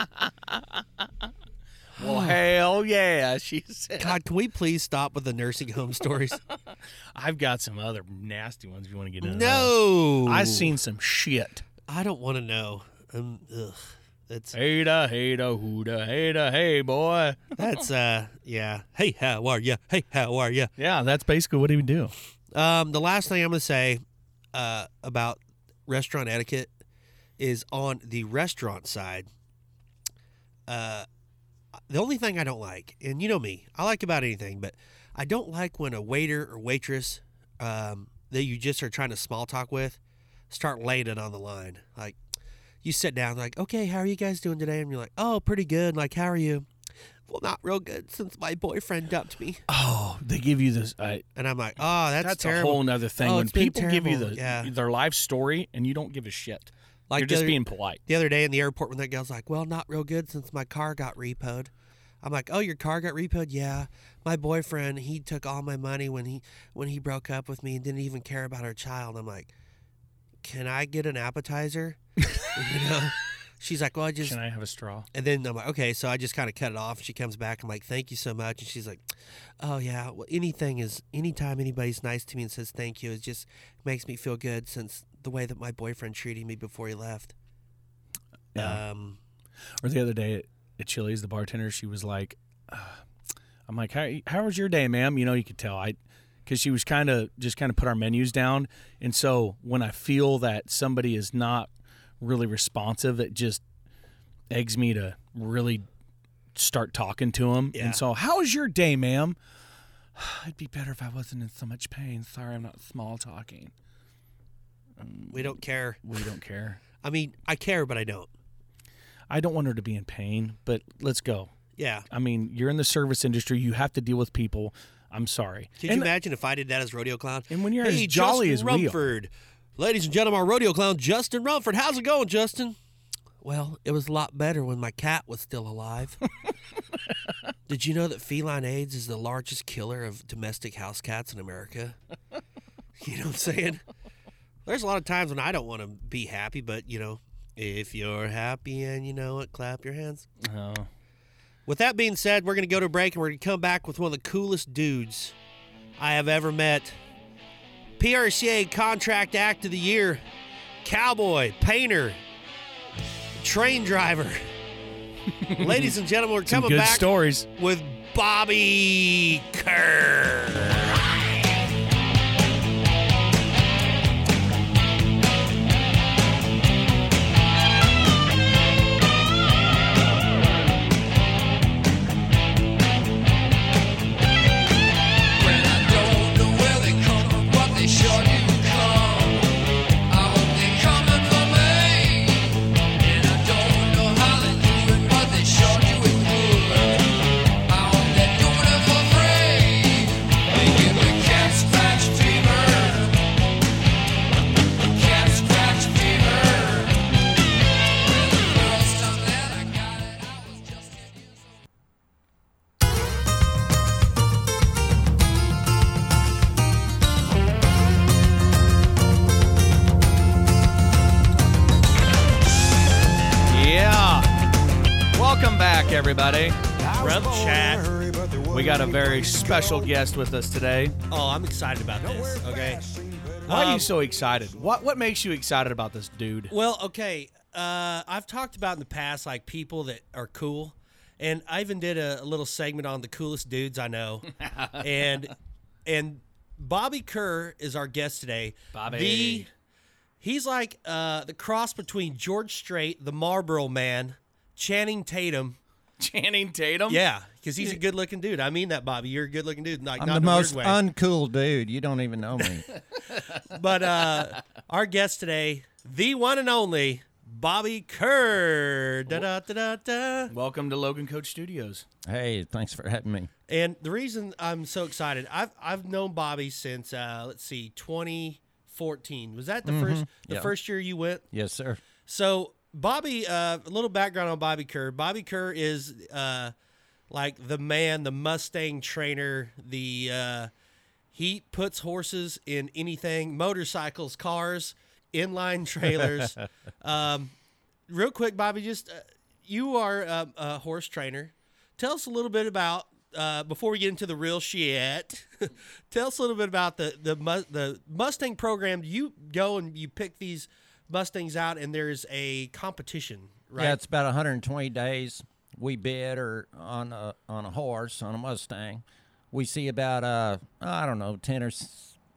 Well, hell yeah, she said. God, can we please stop with the nursing home stories? I've got some other nasty ones if you want to get into. no, those. I've seen some shit. I don't want to know. Um, ugh. That's Hey da, hey da, hoo da, hey da, hey boy. that's uh yeah. Hey, how are ya? Hey, how are ya? Yeah, that's basically what he would do. Um, the last thing I'm gonna say uh, about restaurant etiquette is on the restaurant side. uh, the only thing I don't like, and you know me, I like about anything, but I don't like when a waiter or waitress um, that you just are trying to small talk with start laying it on the line. Like you sit down, like, okay, how are you guys doing today? And you're like, oh, pretty good. Like, how are you? Well, not real good since my boyfriend dumped me. Oh, they give you this. I, And I'm like, oh, that's, that's terrible. a whole nother thing. Oh, when people give you the Yeah. their life story and you don't give a shit. Like You're just other- being polite. the other day in the airport when that girl's like, "Well, not real good since my car got repoed." I'm like, "Oh, your car got repoed? Yeah. My boyfriend, he took all my money when he when he broke up with me and didn't even care about our child." I'm like, "Can I get an appetizer?" you know. She's like, "Well, I just Can I have a straw? and then I'm like, okay, so I just kind of cut it off. And she comes back. I'm like, thank you so much. And she's like, oh yeah, well, anything is anytime anybody's nice to me and says thank you, it just makes me feel good since the way that my boyfriend treated me before he left. Yeah. Um, Or the other day at, at Chili's, the bartender, she was like, uh, "I'm like, how, how was your day, ma'am?" You know, you could tell I, because she was kind of just kind of put our menus down, and so when I feel that somebody is not really responsive, it just eggs me to really start talking to them. Yeah. And so, how was your day, ma'am? It'd be better if I wasn't in so much pain. Sorry, I'm not small talking. Um, we don't care. We don't care. I mean, I care, but I don't. I don't want her to be in pain, but let's go. Yeah. I mean, you're in the service industry. You have to deal with people. I'm sorry. Could and, you imagine if I did that as rodeo clown? and when you're hey, as jolly Justin as we are, Rumford. Ladies and gentlemen, our rodeo clown, Justin Rumford. How's it going, Justin? Well, it was a lot better when my cat was still alive. Did you know that feline AIDS is the largest killer of domestic house cats in America? You know what I'm saying? There's a lot of times when I don't want to be happy, but you know, if you're happy and you know it, clap your hands. Oh. With that being said, we're going to go to a break and we're going to come back with one of the coolest dudes I have ever met. PRCA Contract Act of the Year, cowboy, painter, train driver. Ladies and gentlemen, we're coming back stories. with Bobby Kerr. Everybody. Rump chat. We got a very special guest with us today. Oh, I'm excited about this. Okay. Why are Um, you so excited? What What makes you excited about this dude? Well, okay. Uh, I've talked about in the past like people that are cool, and I even did a, a little segment on the coolest dudes I know, and and Bobby Kerr is our guest today. Bobby. The, he's like uh, the cross between George Strait, the Marlboro Man, Channing Tatum. Channing Tatum. Yeah, because he's a good-looking dude. I mean that, Bobby. You're a good-looking dude. Like I'm not the in a weird most way. uncool dude. You don't even know me. but uh, our guest today, the one and only Bobby Kerr. Da da da da da. Welcome to Logan Coach Studios. hey, thanks for having me. And the reason I'm so excited, I've I've known Bobby since uh, let's see, 2014. Was that the first the Yeah. first year you went? Yes, sir. So Bobby, uh, a little background on Bobby Kerr. Bobby Kerr is uh, like the man, the Mustang trainer. The uh, he puts horses in anything, motorcycles, cars, inline trailers. um, real quick, Bobby, just uh, you are a, a horse trainer. Tell us a little bit about uh, before we get into the real shit. tell us a little bit about the the the Mustang program. You go and you pick these Mustangs out, and there's a competition, right? Yeah, it's about 120 days. We bid or on a on a horse on a Mustang. We see about uh I don't know 10 or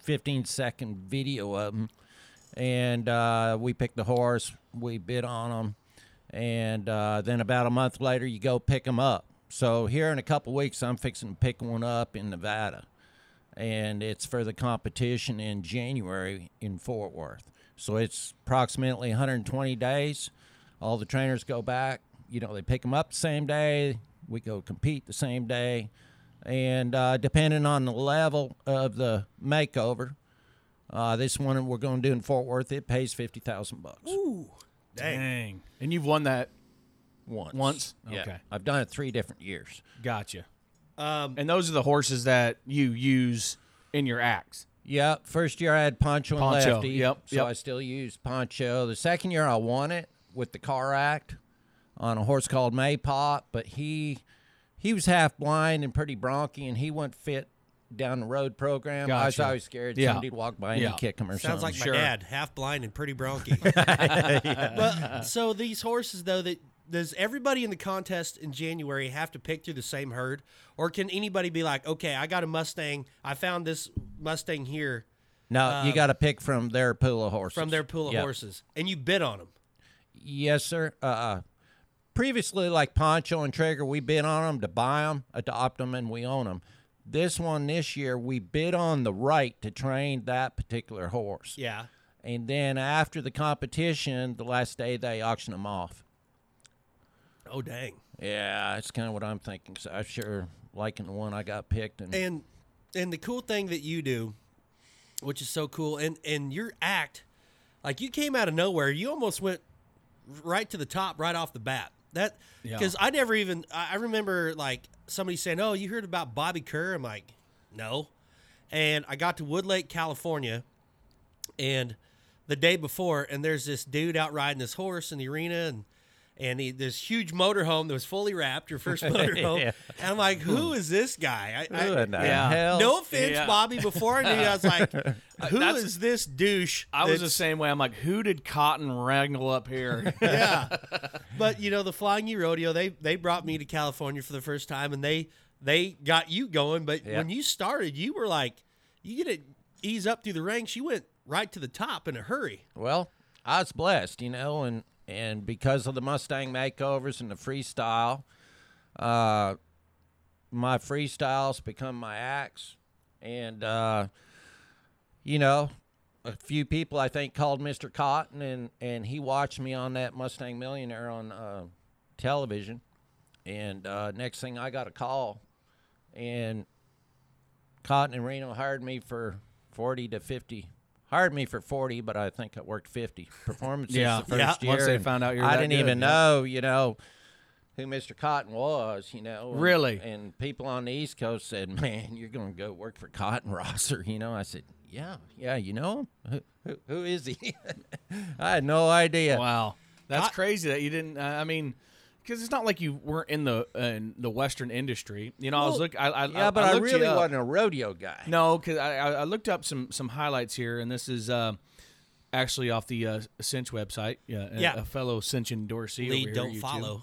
15 second video of them, and uh, we pick the horse. We bid on them, and uh, then about a month later you go pick them up. So here in a couple weeks, I'm fixing to pick one up in Nevada, and it's for the competition in January in Fort Worth. So it's approximately 120 days. All the trainers go back. You know, they pick them up the same day. We go compete the same day, and uh, depending on the level of the makeover, uh, this one we're going to do in Fort Worth, it pays fifty thousand bucks Ooh, dang. Dang. And you've won that. once. Once? Yeah. Okay. I've done it three different years. Gotcha. Um, And those are the horses that you use in your acts. Yeah, first year I had Poncho and Poncho, Lefty. yep, So yep. I still use Poncho. The second year I won it with the car act on a horse called Maypop, but he he was half blind and pretty bronky, and he wouldn't fit down the road program. I was Gotcha. always scared Yeah. somebody'd walk by and Yeah. kick him or Sounds something. like Sure. my dad, half blind and pretty bronky. But so these horses, though, that does everybody in the contest in January have to pick through the same herd, or can anybody be like, okay, I got a Mustang, I found this Mustang here no, you got to pick from their pool of horses. from their pool of Yep. horses, and you bid on them. Yes, sir. Uh, previously, like Poncho and Trigger, we bid on them to buy them, adopt them, and we own them. This one this year, we bid on the right to train that particular horse. Yeah. And then after the competition, the last day they auction them off. Oh dang. Yeah, that's kind of what I'm thinking. So I'm sure liking the one I got picked. And, And and the cool thing that you do, which is so cool, and and your act, like you came out of nowhere. You almost went right to the top right off the bat. That Yeah. because I never even I I remember like somebody saying, "Oh, you heard about Bobby Kerr?" I'm like, "No," and I got to Woodlake, California, and the day before, and there's this dude out riding this horse in the arena, and and he, this huge motorhome that was fully wrapped, your first motorhome, Yeah. and I'm like, "Who is this guy?" I, I- Who in Yeah. hell? no offense, Yeah. Bobby. Before I knew you, I was like, uh, "Who That's- is this douche?" I was the same way. I'm like, who did Cotton wrangle up here? yeah. But you know, the Flying U Rodeo, they they brought me to California for the first time, and they they got you going. But Yeah. when you started, you were like, you get it ease up through the ranks. You went right to the top in a hurry. Well, I was blessed, you know, and and because of the Mustang makeovers and the freestyle, uh, my freestyles become my acts, and uh, you know, a few people I think called Mr. Cotton, and and he watched me on that Mustang Millionaire on uh, television, and uh, next thing I got a call, and Cotton and Reno hired me for forty to fifty. Hired me for forty, but I think I worked fifty performances Yeah. the first Yeah. year. Once they found out you were I that didn't good, even yeah. know, you know, who Mr. Cotton was. You know, Really? And people on the East Coast said, "Man, you're going to go work for Cotton Rosser." You know, I said, "Yeah, yeah, you know him? Who, who, who is he?" I had no idea. Wow, that's I- crazy that you didn't. Uh, I mean, because it's not like you weren't in the uh, in the Western industry. You know, I was Well, look. I, I, Yeah, but I, you really wasn't a rodeo guy. No, because I, I I looked up some some highlights here, and this is uh, actually off the uh, Cinch website. Yeah, a, Yeah. a fellow Cinch endorsee. Lead, don't follow.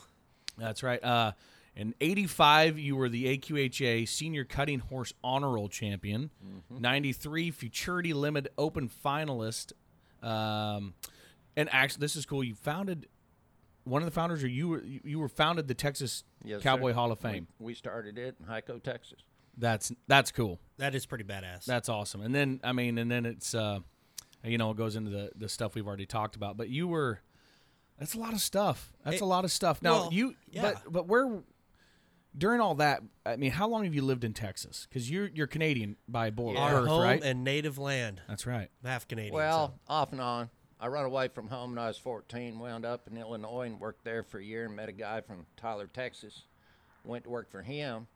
That's right. Uh, in '85, you were the AQHA Senior Cutting Horse Honor Roll Champion. '93, Futurity Limit Open Finalist. Um, and actually, this is cool. You founded one of the founders, or you were you were founded the Texas Yes, Cowboy sir. Hall of Fame. We started it in Hico, Texas. That's that's cool. That is pretty badass. That's awesome. And then I mean, and then it's uh, you know, it goes into the the stuff we've already talked about. But you were that's a lot of stuff. That's It- a lot of stuff. Now well, you yeah. but but where during all that, I mean, how long have you lived in Texas? Because you're you're Canadian by born Our birth, home right? and native land. That's right. I'm half Canadian. Well, off and on. I run away from home when I was 14, wound up in Illinois and worked there for a year and met a guy from Tyler, Texas. Went to work for him.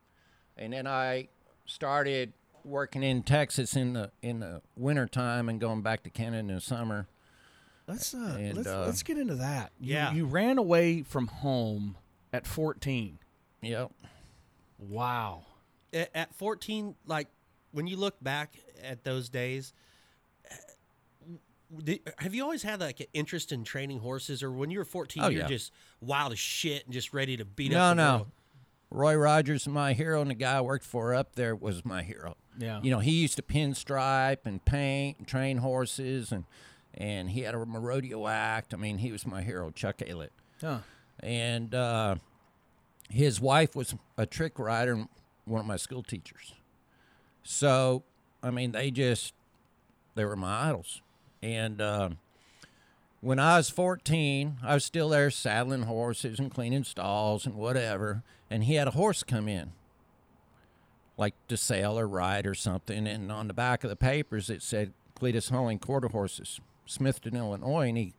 And then I started working in Texas in the in the wintertime and going back to Canada in the summer. Let's uh, And, let's uh, let's get into that. You, Yeah. you ran away from home at 14. Yep. Wow. at, at 14, like when you look back at those days, did, have you always had like an interest in training horses, or when you were 14, Oh, you're yeah. just wild as shit and just ready to beat No, up? the no. world? Roy Rogers, my hero, and the guy I worked for up there was my hero. Yeah. You know, he used to pinstripe and paint and train horses, and and he had a rodeo act. I mean, he was my hero, Chuck Aylett. Huh. and uh, his wife was a trick rider and one of my school teachers. So, I mean, they just they were my idols. And uh, when I was 14, I was still there saddling horses and cleaning stalls and whatever. And he had a horse come in, like to sell or ride or something. And on the back of the papers, it said Cletus Hulling Quarter Horses, Smithton, Illinois. And he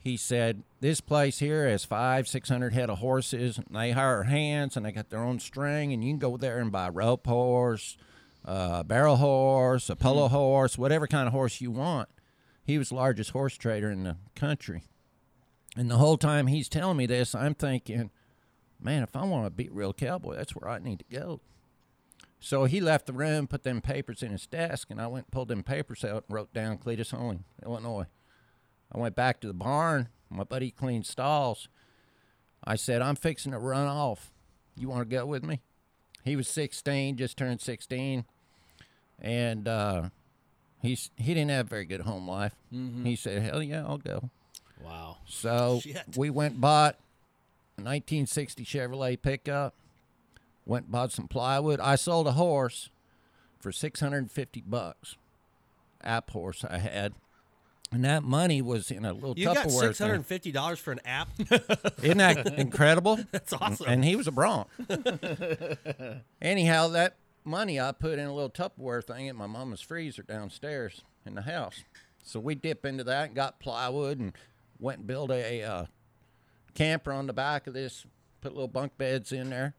he said this place here has five six hundred head of horses and they hire hands and they got their own string and you can go there and buy rope horse a barrel horse a polo horse whatever kind of horse you want he was the largest horse trader in the country and the whole time he's telling me this i'm thinking man if i want to be a real cowboy that's where i need to go so he left the room put them papers in his desk and i went and pulled them papers out and wrote down cletus Hulling, illinois I went back to the barn. My buddy cleaned stalls. I said, I'm fixing to run off. You want to go with me? He was 16, just turned 16. And uh, he's, he didn't have a very good home life. Mm-hmm. He said, Hell yeah, I'll go. Wow. So Shit. we went bought a 1960 Chevrolet pickup. Went and bought some plywood. I sold a horse for 650 bucks. App horse I had. And that money was in a little You got Tupperware six hundred and fifty dollars for an app. Isn't that incredible? That's awesome. And he was a bronc. Anyhow, that money I put in a little Tupperware thing in my mama's freezer downstairs in the house. So we dip into that and got plywood and went and built a uh, camper on the back of this, put little bunk beds in there.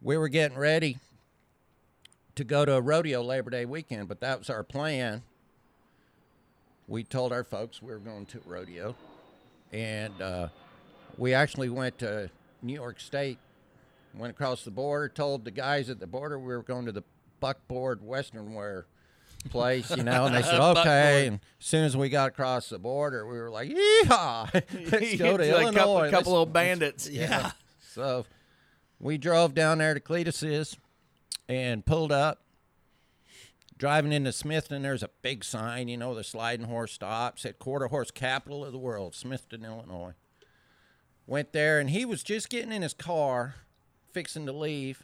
We were getting ready to go to a rodeo Labor Day weekend, but that was our plan. We told our folks we were going to rodeo, and uh, we actually went to New York State, went across the border, told the guys at the border we were going to the Buckboard Western Wear place, you know, and they said okay. And as soon as we got across the border, we were like, "Yeehaw, let's go to Illinois." A couple, Let's- couple of bandits. yeah. so we drove down there to Cletus's and pulled up. Driving into Smithton, there's a big sign, you know, the sliding horse stops at quarter horse capital of the world, Smithton, Illinois. Went there, and he was just getting in his car, fixing to leave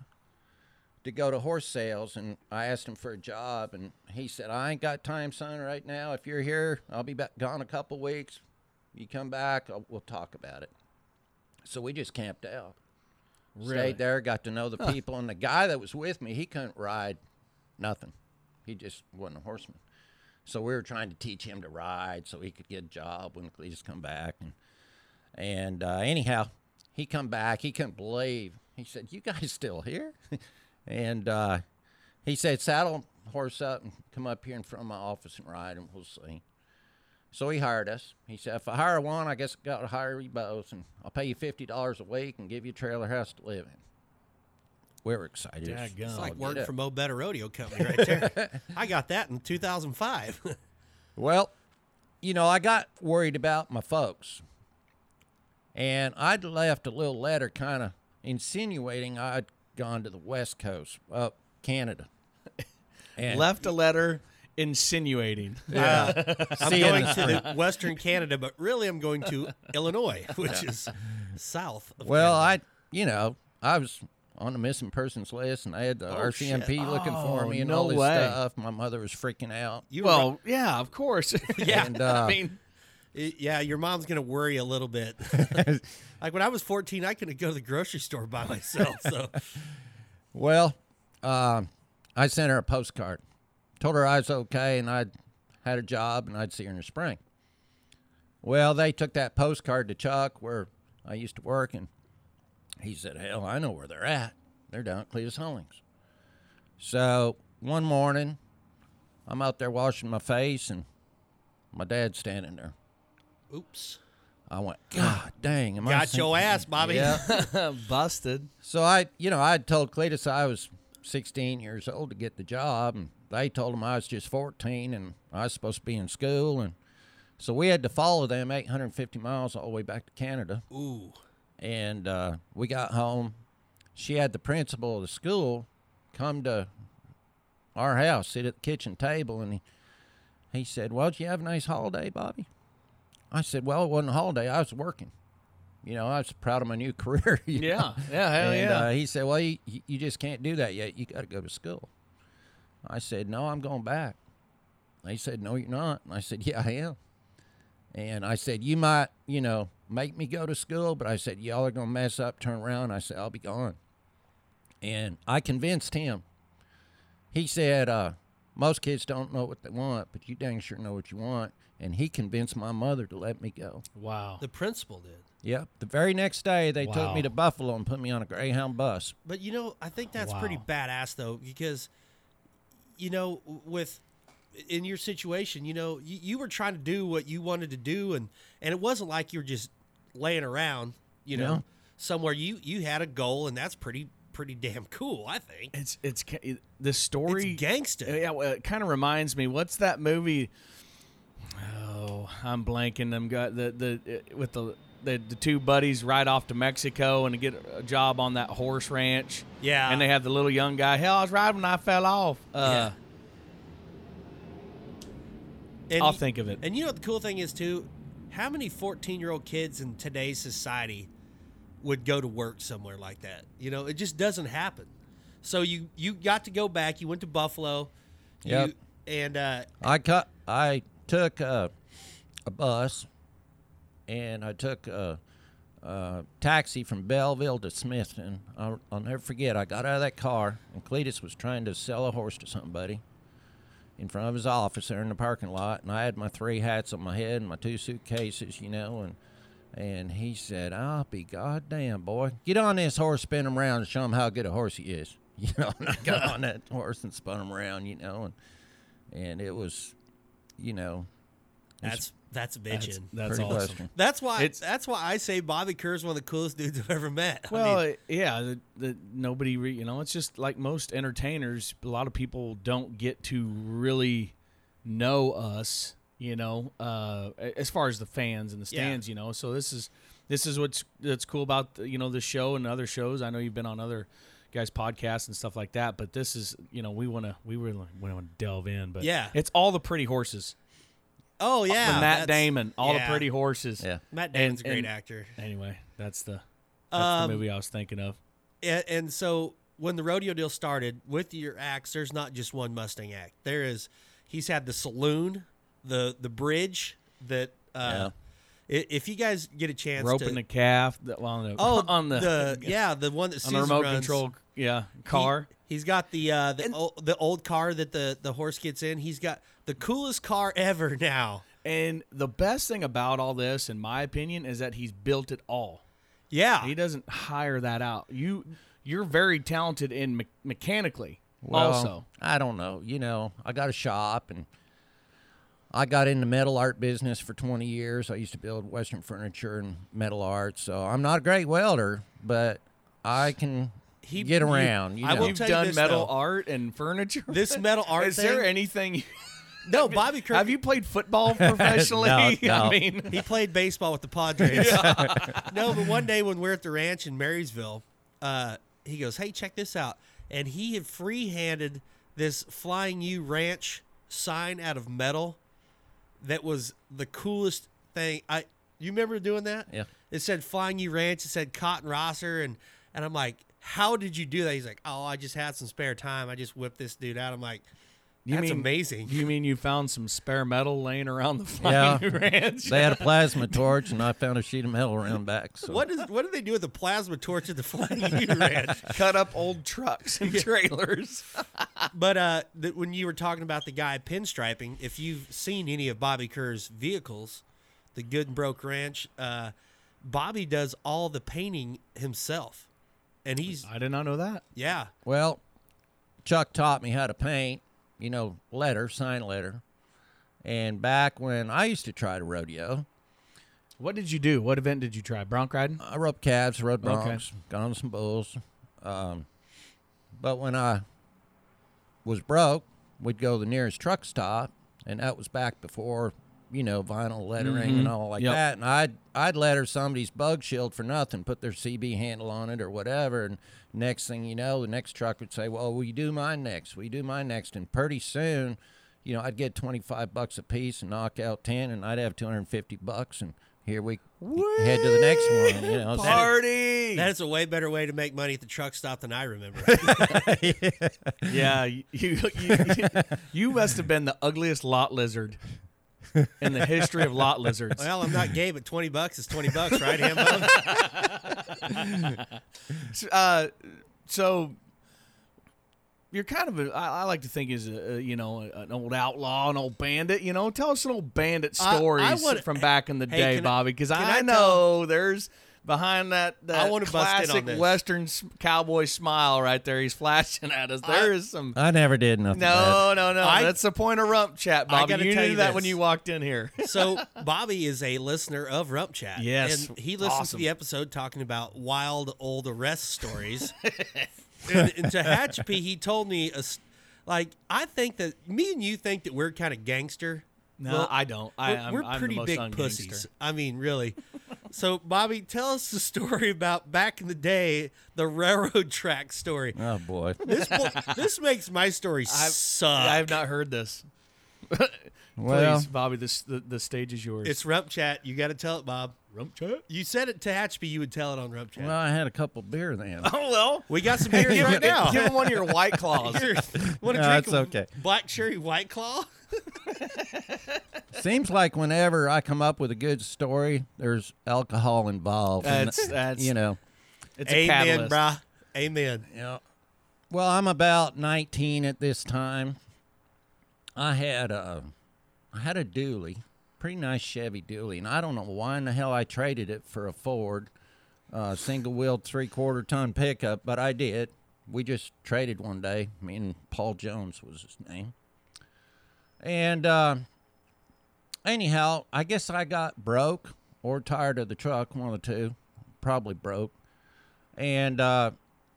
to go to horse sales. And I asked him for a job, and he said, I ain't got time, son, right now. If you're here, I'll be back, gone a couple weeks. You come back, I'll, we'll talk about it. So we just camped out. Stayed there, got to know the people, and the guy that was with me, he couldn't ride nothing. He just wasn't a horseman. So we were trying to teach him to ride so he could get a job when he just come back. And and uh, anyhow, he come back. He couldn't believe. He said, "You guys still here?" and uh, he said, "Saddle horse up and come up here in front of my office and ride, and we'll see." So he hired us. He said, "If I hire one, I guess I got to hire you both, and I'll pay you fifty dollars a week and give you a trailer house to live in." We were excited. as Daggum. It's like get working for Mo Better Rodeo Company right there. I got that in 2005. Well, you know, I got worried about my folks. And I'd left a little letter kind of insinuating I'd gone to the West Coast, up Canada. And Left a letter insinuating. Uh, I'm See, going to the Western Canada, but really I'm going to Illinois, which is south. Of well, Canada. I, you know, I was on the missing persons list and I had the Oh, RCMP shit. looking for Oh, me and no all this way. stuff. My mother was freaking out. you were- well, yeah, of course. Yeah. And, uh, I mean, Y- Yeah, your mom's gonna worry a little bit. like when I was 14, I couldn't go to the grocery store by myself. So Well, um, I sent her a postcard. Told her I was okay and I'd had a job and I'd see her in the spring. Well, they took that postcard to Chuck where I used to work and he said, Hell, I know where they're at. They're down at Cletus Hullings. So one morning, I'm out there washing my face and my dad's standing there. Oops, I went, God dang, am I got your thinking-" ass, Bobby. Yeah. busted. So I, you know, I had told Cletus I was 16 years old to get the job, and they told him I was just 14 and I was supposed to be in school, and so we had to follow them 850 miles all the way back to Canada. Ooh, And uh, we got home. She had the principal of the school come to our house, sit at the kitchen table, and he, he said, "Well, did you have a nice holiday, Bobby?" I said, "Well, it wasn't a holiday. I was working." You know, I was proud of my new career. Yeah. know? Yeah, hell and, yeah. Uh, he said, "Well, you, you just can't do that yet. You got to go to school." I said, "No, I'm going back." He said, "No, you're not." And I said, "Yeah, I am." And I said, "You might, you know, make me go to school, but I said y'all are gonna mess up, turn around." I said, "I'll be gone." And I convinced him. He said, uh, "Most kids don't know what they want, but you dang sure know what you want." And he convinced my mother to let me go. wow. The principal did. Yep. The very next day, they took me to Buffalo and put me on a Greyhound bus. But you know, I think that's pretty badass though, because you know, with in your situation, you know, you, you were trying to do what you wanted to do, and and it wasn't like you were just laying around, you know, No. somewhere. You you had a goal, and that's pretty pretty damn cool. I think It's it's the story. it's gangsta. Yeah, well, it kind of reminds me. What's that movie? Oh, I'm blanking. I'm got the the uh, with the the, the two buddies ride off to Mexico and get a job on that horse ranch. Yeah. and they have the little young guy. Hell, I was riding when I fell off. Uh, And I'll think of it. And you know what the cool thing is too? How many 14 year old kids in today's society would go to work somewhere like that? You know, it just doesn't happen. So you you got to go back. You went to Buffalo. You, and uh, I cut. I took uh, a bus, and I took a, a taxi from Belleville to Smithton. I'll, I'll never forget. I got out of that car, and Cletus was trying to sell a horse to somebody in front of his office there in the parking lot, and I had my three hats on my head and my two suitcases, you know, and and he said, "I'll be goddamn boy, get on this horse, spin him around, and show him how good a horse he is." You know, and I got on that horse and spun him around, you know, and and it was, you know, that's that's that's bitching. that's pretty awesome. western. That's why. It's- that's why I say Bobby Kerr is one of the coolest dudes I've ever met. I Well, mean, yeah, the, the nobody, re, you know, it's just like most entertainers. A lot of people don't get to really know us, you know, uh, as far as the fans and the Yeah. stands, you know. So this is this is what's that's cool about the, you know the show and other shows. I know you've been on other guys' podcasts and stuff like that, but this is you know we want to we really want to delve in, but Yeah. it's all the pretty horses. oh yeah, With Matt Damon, all yeah. the pretty horses. Yeah. Matt Damon's And- a great and- actor. Anyway, that's the that's Um, the movie I was thinking of. and, and so when the rodeo deal started with your acts, there's not just one Mustang act. There is, he's had the saloon, the the bridge that. Uh, i If you guys get a chance Roping to, the calf the, on the oh on the, the yeah the one that on the remote runs. control yeah car. he's got the uh, the old, the old car that the the horse gets in. He's got the coolest car ever now. And the best thing about all this, in my opinion, is that he's built it all. Yeah, He doesn't hire that out. You you're very talented in me- mechanically. Well, also, I don't know. You know, I got a shop and I got in the metal art business for 20 years. I used to build Western furniture and metal art. So I'm not a great welder, but I can He- get around. You I know. will you've tell you done this, metal though. art and furniture. This metal art Is there thing- anything? no Bobby Kerr. Have you played football professionally? No, no. I mean, He played baseball with the Padres. no, but one day when we're at the ranch in Marysville, uh, he goes, "Hey, check this out!" And he had free-handed this Flying U Ranch sign out of metal. That was the coolest thing. I you remember doing that? Yeah. It said Flying U Ranch. It said Cotton Rosser, and and I'm like, "How did you do that?" He's like, "Oh, I just had some spare time. I just whipped this dude out." I'm like, you "That's mean amazing." You mean you found some spare metal laying around the Yeah. flying ranch? they had a plasma torch, and I found a sheet of metal around back. So. What is what do they do with the plasma torch at the Flying Ranch? Cut up old trucks and trailers. But uh, the, when you were talking about the guy pinstriping, if you've seen any of Bobby Kerr's vehicles, the Good and Broke Ranch, uh, Bobby does all the painting himself, and he's I did not know that. yeah, Well, Chuck taught me how to paint, you know, letter, sign letter. And back when I used to try to rodeo, What did you do? What event did you try? Bronc riding? I roped calves, rode Okay. broncs, got on some bulls. Um, but when I was broke, we'd go to the nearest truck stop, and that was back before, you know, vinyl lettering and mm-hmm. all like Yep. that. And I'd I'd letter somebody's bug shield for nothing, put their CB handle on it or whatever. And next thing you know, the next truck would say, "Well, will you do mine next? Will you do mine next?" And pretty soon, you know, I'd get twenty five bucks a piece and knock out ten, and I'd have two hundred and fifty bucks and. here we head to the next one. You know, so- Party. That is a way better way to make money at the truck stop than I remember. yeah, you, you, you, you must have been the ugliest lot lizard in the history of lot lizards. well, I'm not gay, but twenty bucks is twenty bucks, right, Hambo? uh, so you're kind of a, I, I like to think is a, a, you know an old outlaw, an old bandit. You know, tell us an old bandit I- I stories from back in the Hey, day, Bobby. Because I, I know there's behind that that I wanna bust in on classic this. Western cowboy smile right there. He's flashing at us. There is some. I never did nothing. bad. No, no, no. I- That's the point of rump chat, Bobby. gotta You tell knew you that this. when you walked in here. So Bobby is a listener of Rump Chat. Yes, and he listened awesome. to the episode talking about wild old arrest stories. and, and to Hatchapee, he told me a s like I think that me and you think that we're kind of gangster. No, Well, I don't. I, we're I'm, we're I'm the pretty most big ungangster. pussies. I mean, really. So, Bobby, tell us the story about back in the day, the railroad track story. Oh boy. This bo- this makes my story suck. I have not heard this. Well, Please, Bobby, this the, the stage is yours. It's Rump Chat. You got to tell it, Bob. rump chat. You said it to Hatchby. You would tell it on Rump Chat. well, I had a couple beer then. Oh well, we got some beers give, right now. give him one of your white claws. Here, want to No, drink it's a okay. Black cherry white claw? Seems like whenever I come up with a good story, there's alcohol involved. and, That's that's you know. it's a Amen, catalyst. brah. Amen. Yeah. Well, I'm about 19 at this time. I had a, I had a dually, pretty nice Chevy dually, and I don't know why in the hell I traded it for a Ford, uh, single wheel three quarter ton pickup, but I did. We just traded one day. Me and Paul Jones was his name. And uh, anyhow, I guess I got broke or tired of the truck, one of the two, probably broke. And uh,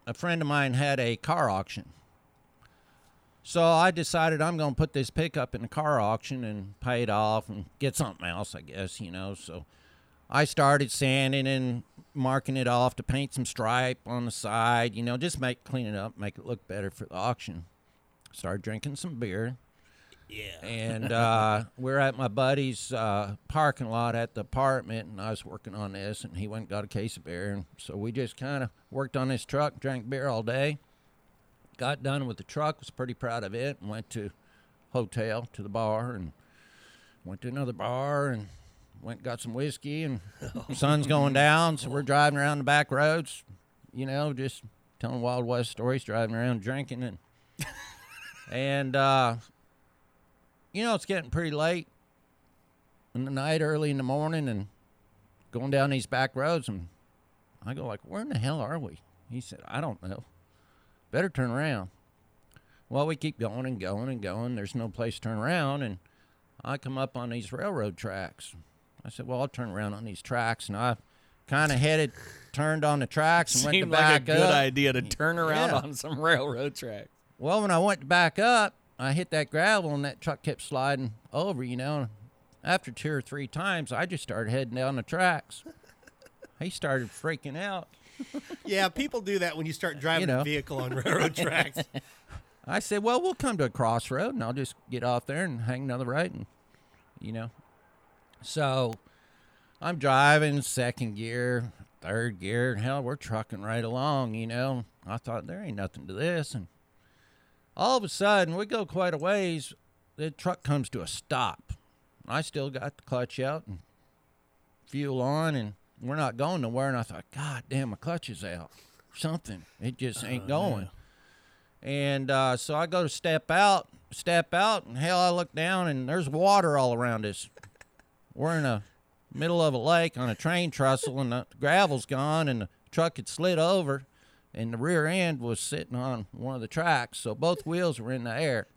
a friend of mine had a car auction. So I decided I'm going to put this pickup in the car auction and pay it off and get something else, I guess, you know. So I started sanding and marking it off to paint some stripe on the side, you know, just make clean it up, make it look better for the auction. Started drinking some beer. Yeah. And uh, we're at my buddy's uh, parking lot at the apartment, and I was working on this, and he went and got a case of beer. And so we just kind of worked on this truck, drank beer all day. Got done with the truck, was pretty proud of it, and went to hotel to the bar, and went to another bar, and went got some whiskey, and sun's going down, so we're driving around the back roads, you know, just telling Wild West stories, driving around drinking, and and uh, you know, it's getting pretty late in the night, early in the morning, and going down these back roads, and I go like, "Where in the hell are we?" He said, "I don't know. Better turn around." Well, we keep going and going and going. There's no place to turn around, and I come up on these railroad tracks. I said, "Well, I'll turn around on these tracks," and I kind of headed, turned on the tracks, and went to Seemed like a back good up. idea to turn around Yeah. on some railroad tracks. Well, when I went to back up, I hit that gravel and that truck kept sliding over, you know. After two or three times, I just started heading down the tracks. He started freaking out. Yeah, people do that when you start driving You know. a vehicle on railroad tracks. I said, "Well, we'll come to a crossroad, and I'll just get off there and hang another right, and you know." So, I'm driving second gear, third gear. Hell, we're trucking right along, you know. I thought there ain't nothing to this, and all of a sudden, we go quite a ways. The truck comes to a stop. I still got the clutch out and fuel on, and we're not going nowhere. And I thought, God damn, my clutch is out. Something. It just ain't going. And uh, so I go to step out, step out, and hell, I look down and there's water all around us. We're in the middle of a lake on a train trestle, and the gravel's gone, and the truck had slid over, and the rear end was sitting on one of the tracks, so both wheels were in the air.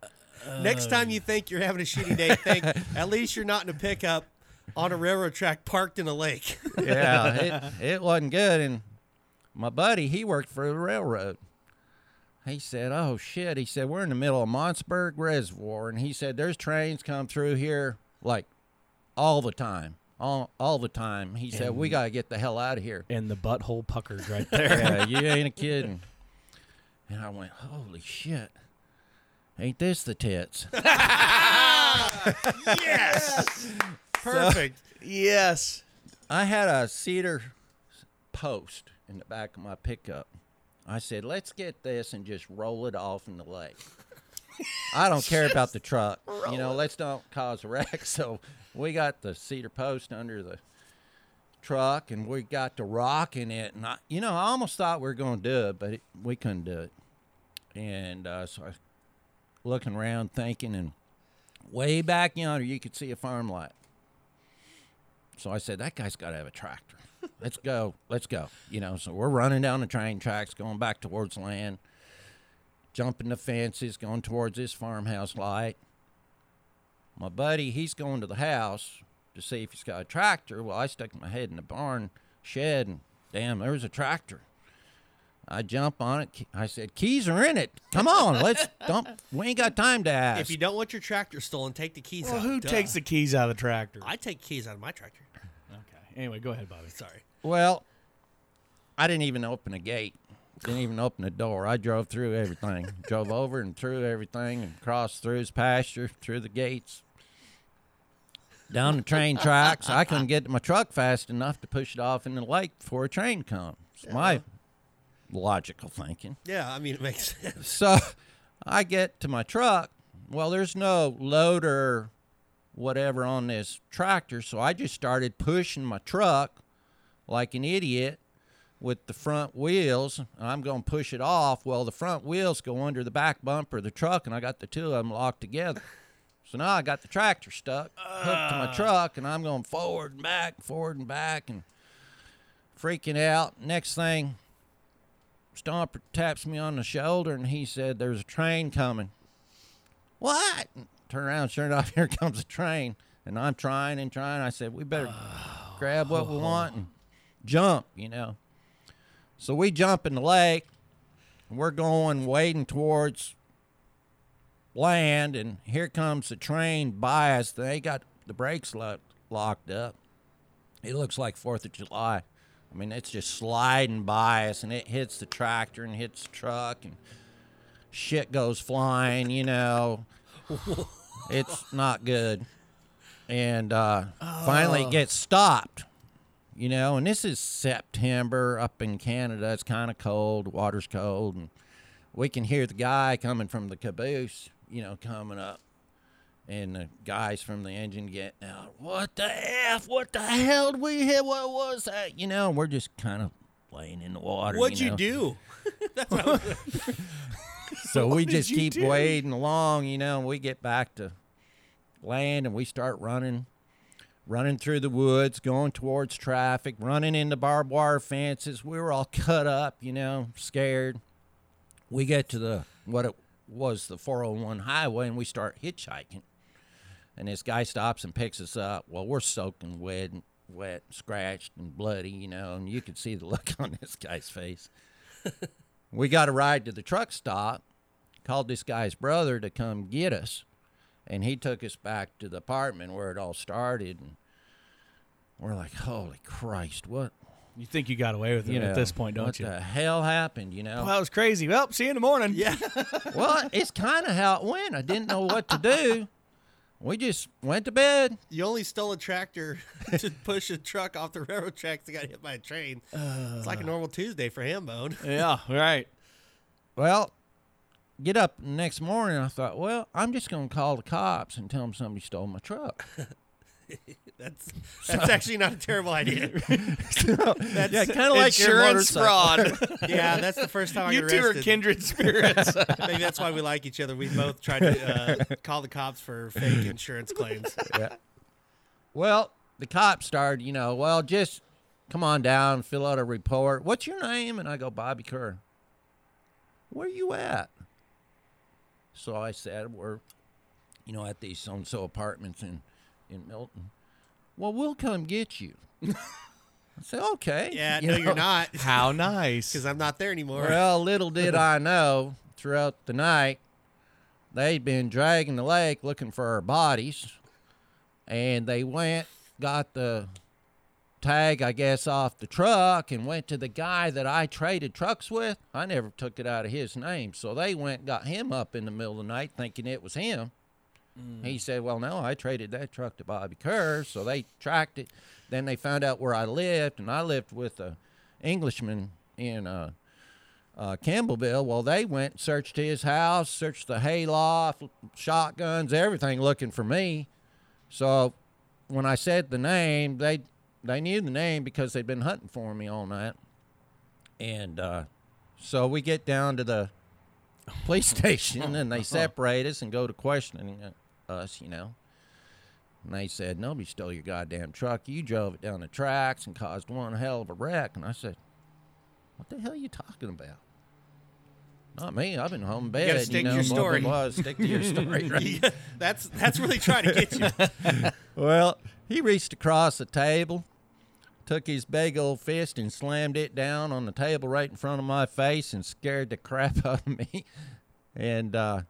Next time you think you're having a shitty day, think at least you're not in a pickup on a railroad track parked in a lake. yeah, it, it wasn't good. And my buddy, he worked for the railroad. He said, "Oh shit!" He said, "We're in the middle of Montsburg Reservoir," and he said, "There's trains come through here like all the time, all all the time." He said, "We gotta get the hell out of here." And the butthole puckered right there. yeah, you ain't a kidding. And I went, "Holy shit!" Ain't this the tits? yes. Perfect. yes. I had a cedar post in the back of my pickup. I said, let's get this and just roll it off in the lake. I don't care about the truck. You know, let's don't cause a wreck. So we got the cedar post under the truck and we got the rock in it. And I, you know, I almost thought we were going to do it, but it, we couldn't do it. And uh, so I was looking around thinking, and way back yonder, you could see a farm light. So I said, that guy's got to have a tractor. Let's go. Let's go. You know, so we're running down the train tracks, going back towards land, jumping the fences, going towards this farmhouse light. My buddy, he's going to the house to see if he's got a tractor. Well, I stuck my head in the barn shed, and damn, there was a tractor. I jump on it. I said, "Keys are in it. Come on, let's don't. We ain't got time to ask." If you don't want your tractor stolen, take the keys Well, out. who Duh. takes the keys out of the tractor? I take keys out of my tractor. Okay. Anyway, go ahead, Bobby. Sorry. Well, I didn't even open a gate. Didn't even open the door. I drove through everything. drove over and through everything and crossed through his pasture, through the gates, down the train tracks. I couldn't get to my truck fast enough to push it off in the lake before a train comes. My logical thinking. Yeah, I mean it makes sense. So I get to my truck. Well, there's no loader, whatever, on this tractor. So I just started pushing my truck like an idiot with the front wheels. And I'm going to push it off. Well, the front wheels go under the back bumper of the truck, and I got the two of them locked together. So now I got the tractor stuck, hooked to my ah. truck, and I'm going forward and back, forward and back, and freaking out. Next thing, Stomper taps me on the shoulder and he said, There's a train coming. What? Turn around, sure enough, here comes a train. And I'm trying and trying. I said, We better grab what we oh. want and jump, you know. So we jump in the lake and we're going wading towards land and here comes the train by us. They got the brakes lo- locked up. It looks like Fourth of July. I mean, it's just sliding by us, and it hits the tractor and hits the truck, and shit goes flying. You know, it's not good. And uh, finally, it gets stopped. You know, and this is September up in Canada. It's kind of cold. Water's cold, and we can hear the guy coming from the caboose. You know, coming up and the guys from the engine get out. What the f? What the hell did we hit? What was that? You know, we're just kind of laying in the water. What'd you, know? do? So we just keep do? wading along. You know, and we get back to land and we start running, running through the woods, going towards traffic, running into barbed wire fences. We were all cut up, you know, scared. We get to the what it was the 401 highway and we start hitchhiking. And this guy stops and picks us up. Well, we're soaking wet, and wet, scratched, and bloody, you know, and you could see the look on this guy's face. we got a ride to the truck stop, called this guy's brother to come get us, and he took us back to the apartment where it all started. And we're like, holy Christ, what? You think you got away with it You at this point, don't what you? What the hell happened? You know, Well, that was crazy. Well, see you in the morning. Yeah. well, it's kind of how it went. I didn't know what to do. We just went to bed. You only stole a tractor to push a truck off the railroad tracks that got hit by a train. it's like a normal Tuesday for Hambone. Yeah, right. Well, get up next morning. I thought, well, I'm just going to call the cops and tell them somebody stole my truck. That's that's actually not a terrible idea. That's, yeah, kind of like Insurance fraud. yeah, that's the first time I you two are kindred spirits. Maybe that's why we like each other. We both tried to uh, call the cops for fake insurance claims. Yeah. Well, the cops started, you know, well, just come on down, fill out a report. What's your name? And I go, Bobby Kerr. Where are you at? So I said, we're, you know, at these so and so apartments in, in Milton. Well, we'll come get you. I said, okay. Yeah, You no, know? you're not, How nice. because I'm not there anymore. Well, little did I know throughout the night they'd been dragging the lake looking for our bodies, and they went, got the tag, I guess, off the truck and went to the guy that I traded trucks with. I never took it out of his name, so they went got him up in the middle of the night thinking it was him. He said, "Well, no, I traded that truck to Bobby Kerr." So they tracked it then they found out where I lived, and I lived with a Englishman in uh, uh, Campbellville. Well, they went and searched his house, searched the hayloft, shotguns, everything, looking for me. So when I said the name, they they knew the name because they'd been hunting for me all night. And uh, so we get down to the police station, and they separate us and go to questioning us, you know. And they said, Nobody stole your goddamn truck. You drove it down the tracks and caused one hell of a wreck. And I said, What the hell are you talking about? Not me. I've been home in bed. gotta stick to know, your story. Was. Stick to your story. Right? that's that's really trying to get you. Well, he reached across the table, took his big old fist and slammed it down on the table right in front of my face and scared the crap out of me. And uh,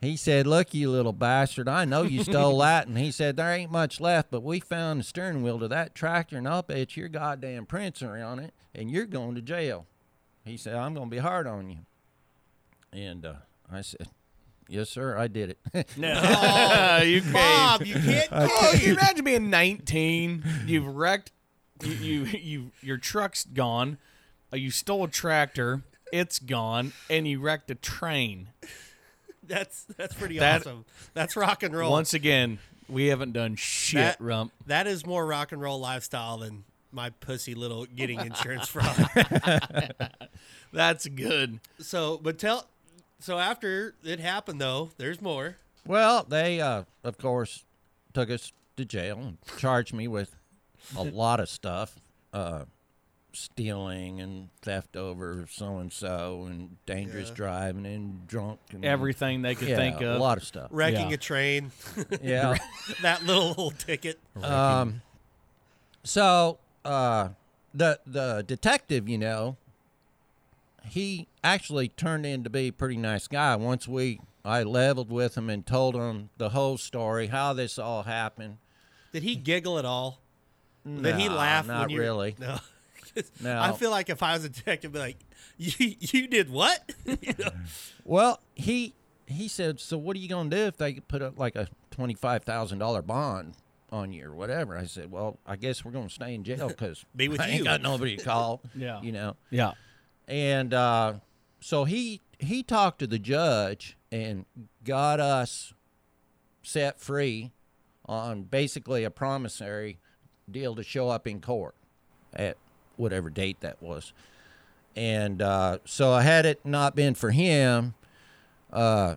he said, Look, you little bastard, I know you stole that. And he said, There ain't much left, but we found the steering wheel to that tractor, and I'll bet your goddamn prints are on it, and you're going to jail. He said, I'm going to be hard on you. And uh, I said, Yes, sir, I did it. No, you can't. Bob, you can't. Oh, you imagine being 19. You've wrecked. You, you, you your truck's gone. Uh, you stole a tractor. It's gone, and you wrecked a train. That's that's pretty That- awesome. That's rock and roll. Once again, we haven't done shit, That- Rump. that is more rock and roll lifestyle than my pussy little getting insurance fraud. That's good. so, but tell. So after it happened, though, there's more. Well, they, uh, of course, took us to jail and charged me with a lot of stuff uh, stealing and theft over so and so, and dangerous driving and drunk. And, Everything they could yeah, think of. A lot of stuff. Wrecking Yeah. a train. Yeah. that little, old ticket. um, so uh, the the detective, you know, he actually turned in to be a pretty nice guy. Once we I leveled with him and told him the whole story, how this all happened. Did he giggle at all? Did he Nah, laugh? Not when you, really. No. No. I feel like if I was a detective, I'd be like, "You, you did what?" You know? Well, he he said, "So what are you going to do if they put up like a twenty five thousand dollar bond on you or whatever?" I said, "Well, I guess we're going to stay in jail because Be with I ain't got nobody to call." Yeah. you know. Yeah. And uh, so he he talked to the judge and got us set free on basically a promissory deal to show up in court at whatever date that was. And uh, so had it not been for him, uh,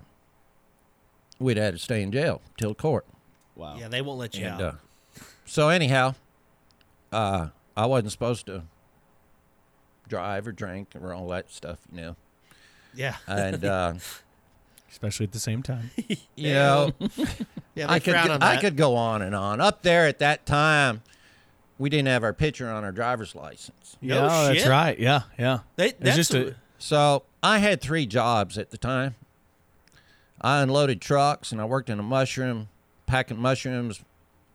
we'd had to stay in jail till court. Wow. yeah, they won't let you And out. uh, so anyhow, uh, I wasn't supposed to drive or drink or all that stuff, you know. yeah, And uh, Especially at the same time. you know, yeah. I could frown go, on I could go on and on. Up there at that time, we didn't have our picture on our driver's license. No yeah, that's right. Yeah, yeah. They, that's just a- a, So I had three jobs at the time. I unloaded trucks and I worked in a mushroom, packing mushrooms.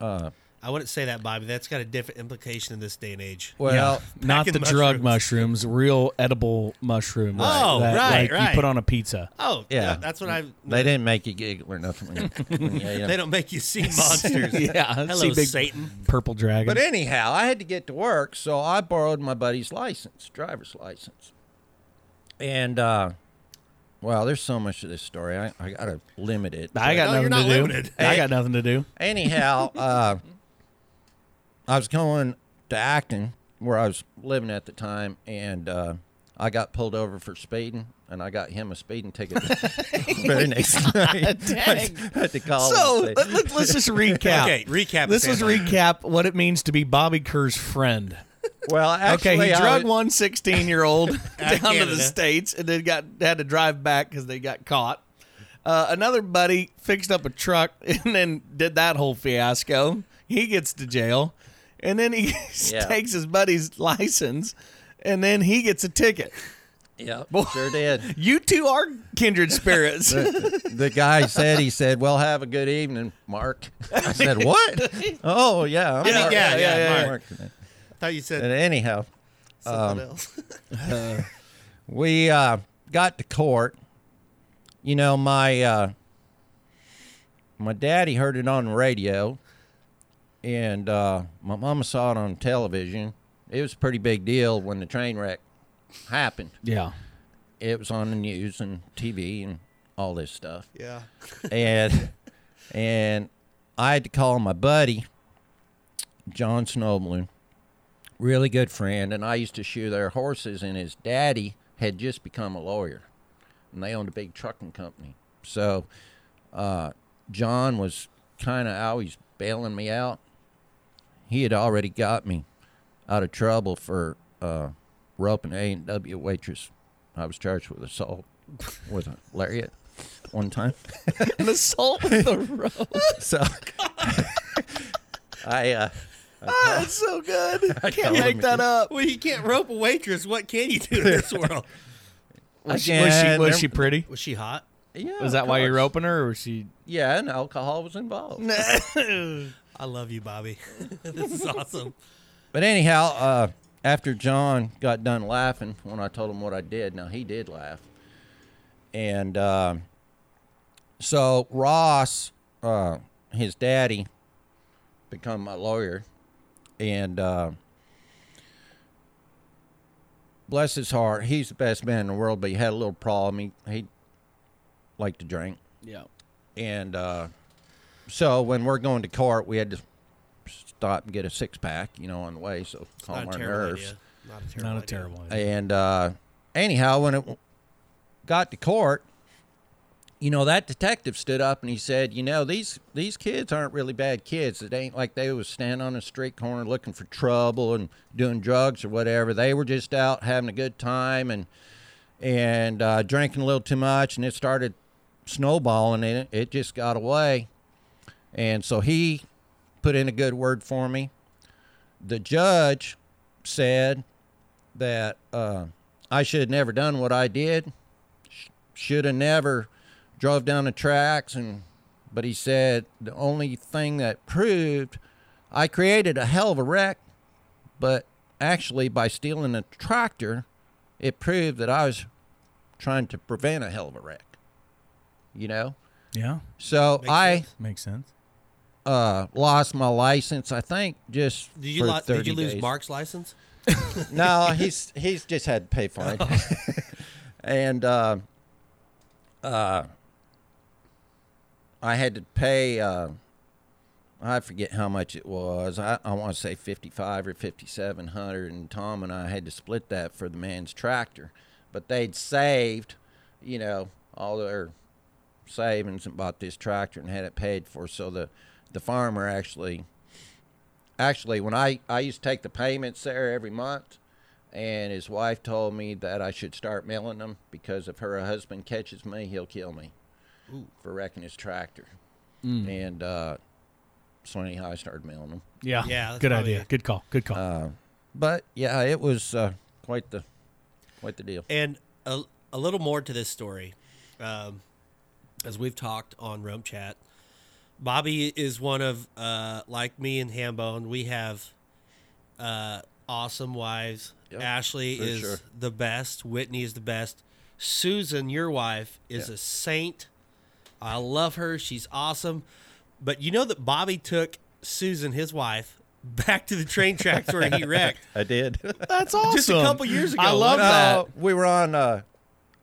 Uh, I wouldn't say that, Bobby. That's got a different implication in this day and age. well, not packing the drug mushrooms. mushrooms, real edible mushrooms. Oh, that, right, like right. You put on a pizza. Oh, Yeah. yeah, that's what I. they didn't make you giggle or nothing. when you- when you ate 'em. They don't make you see monsters. yeah. Hello, see big Satan. purple dragon. But anyhow, I had to get to work, so I borrowed my buddy's license, driver's license. And uh well, there's so much to this story. I, I gotta limit it. I got No, you're nothing not to do. limited. I got nothing to do. Anyhow, uh I was going to Acton where I was living at the time and uh I got pulled over for speeding and I got him a speeding ticket very next night. Dang. I had to call So him and let, us just recap. Okay, recap. Let's just recap what it means to be Bobby Kerr's friend. well, actually, okay, he I drug was- one 16 year old down to the states and then got had to drive back because they got caught. Uh, another buddy fixed up a truck and then did that whole fiasco. He gets to jail, and then he Yeah. takes his buddy's license, and then he gets a ticket. Yeah, sure did. You two are kindred spirits. the guy said, he said, well, have a good evening, Mark. I said, what? oh, yeah. I'm Yeah, Mark. yeah, yeah, I'm Mark. Mark. I thought you said And anyhow, something um, else. we uh, got to court. You know, my uh, my daddy heard it on the radio, and uh, my mama saw it on television. It was a pretty big deal when the train wreck happened. Yeah. It was on the news and TV and all this stuff. Yeah. and and I had to call my buddy John Snowballoon, really good friend, and I used to shoe their horses. And his daddy had just become a lawyer, and they owned a big trucking company. So uh, John was kind of always bailing me out. He had already got me out of trouble for uh, roping a and W waitress. I was charged with assault with a lariat one time. An assault with a rope. So I uh Ah, that's so good. I Can't told make him that up. Well, you can't rope a waitress. What can you do in this world? Was she, was she, Again, was there- she pretty? Was she hot? yeah, Was of that why you're course. roping her, or was she? Yeah, and alcohol was involved. I love you, Bobby. this is awesome. But anyhow, uh after John got done laughing when I told him what I did, now he did laugh. And uh, so Ross, uh, his daddy, become my lawyer, and uh, bless his heart, he's the best man in the world. But he had a little problem. He he liked to drink, Yeah. and uh, so when we're going to court, we had to stop and get a six pack, you know, on the way. So calm Not our terrible nerves. idea. Not a terrible Not a idea. terrible idea. And uh, anyhow, when it got to court, you know that detective stood up and he said, "You know these these kids aren't really bad kids. It ain't like they was standing on a street corner looking for trouble and doing drugs or whatever. They were just out having a good time and and uh, drinking a little too much, and it started snowballing. And it, it just got away. And so he put in a good word for me. The judge said that uh, I should have never done what I did. Should have never drove down the tracks, and but he said the only thing that proved I created a hell of a wreck, but actually by stealing a tractor, it proved that I was trying to prevent a hell of a wreck. You know, Yeah. so Makes I sense. Makes sense. Uh, lost my license. I think just Did you lo- 30 did you lose days. Mark's license? no, he's he's just had to pay for it. and uh, uh, I had to pay. Uh, I forget how much it was. I, I want to say fifty five or fifty seven hundred, and Tom and I had to split that for the man's tractor. But they'd saved, you know, all their savings and bought this tractor and had it paid for. So the the farmer actually actually when I, I used to take the payments there every month and his wife told me that I should start mailing them because if her husband catches me he'll kill me for wrecking his tractor and uh, so anyhow I started mailing them Yeah. Yeah, that's Good probably- idea. Good call. Good call. uh, but yeah it was uh, quite the quite the deal And a, a little more to this story, um, as we've talked on Rump Chat. Bobby is one of, uh, like me and Hambone, we have uh, awesome wives. Yep, Ashley is sure. the best. Whitney is the best. Susan, your wife, is Yeah. a saint. I love her. She's awesome. But you know that Bobby took Susan, his wife, back to the train tracks where he wrecked. I did That's awesome. Just a couple years ago. I love wasn't that. No, we were on. Uh,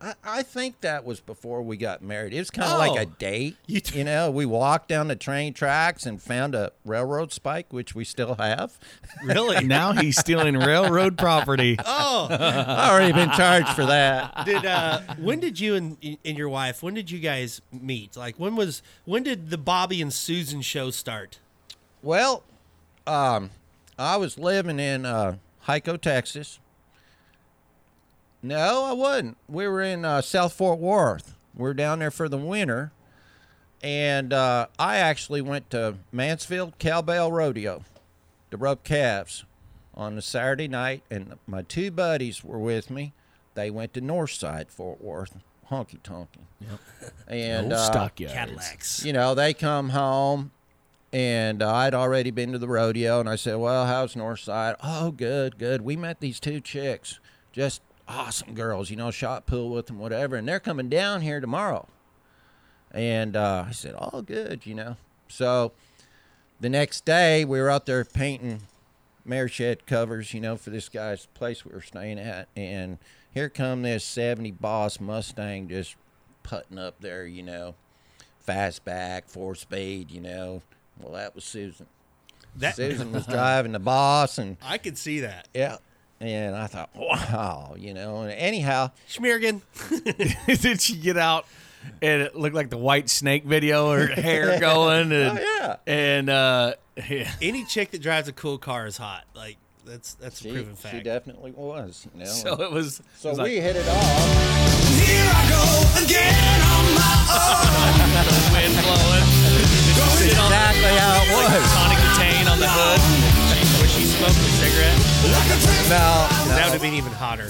I, I think that was before we got married. It was kind of Oh. like a date. You You, know, we walked down the train tracks and found a railroad spike, which we still have. Really? Now he's stealing railroad property. Oh, I already been charged for that. did uh, when did you and, and your wife? When did you guys meet? Like when was when did the Bobby and Susan show start? Well, um, I was living in uh, Hico, Texas. No, I wouldn't. We were in uh, South Fort Worth. We are down there for the winter, and uh, I actually went to Mansfield Cowbell Rodeo to rope calves on a Saturday night, and my two buddies were with me. They went to Northside Fort Worth, honky tonky. Yep. And Old uh, stockyards. Cadillacs. you know, they come home and uh, I'd already been to the rodeo and I said, Well, how's Northside? Oh, good, good. We met these two chicks, just awesome girls, you know, shot pool with them, whatever. And they're coming down here tomorrow. And uh, I said, all good, you know. So the next day, we were out there painting mare shed covers, you know, for this guy's place we were staying at, and here come this '70 Boss Mustang just putting up there, you know, fastback, four speed, you know. Well, that was Susan. That Susan was driving the Boss, and I could see that. yeah, and I thought, wow, you know. And anyhow, Schmiergen. Did she get out and it looked like the Whitesnake video, her hair going and Oh, yeah. and uh yeah. Any chick that drives a cool car is hot. Like that's that's a proven fact. she definitely was, you know. So it was so it was we like hit it off. Here I go again on my own. wind blowing. Sit Exactly how it like was. Tawny Kitaen on the hood. Was smoking a cigarette? Like a drifter. No, That would have been even hotter.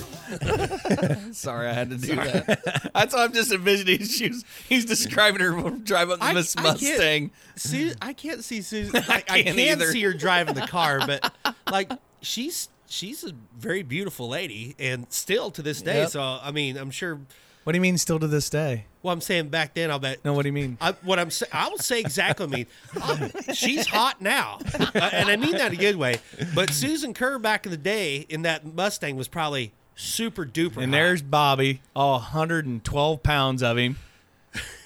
Sorry, I had to do that. That's why I'm just envisioning. She was, he's describing her drive up the Miss I can't- Mustang. Su- I can't see Susan. Like, I can't can't either. see her driving the car, but like she's she's a very beautiful lady, and still to this day. Yep. So I mean, I'm sure. What do you mean, still to this day? Well, I'm saying back then, I'll bet. No, what do you mean? I, what I'm saying, I will say exactly. what I mean, she's hot now, uh, and I mean that in a good way. But Susan Kerr back in the day in that Mustang was probably super duper. And hot. there's Bobby, all 112 pounds of him.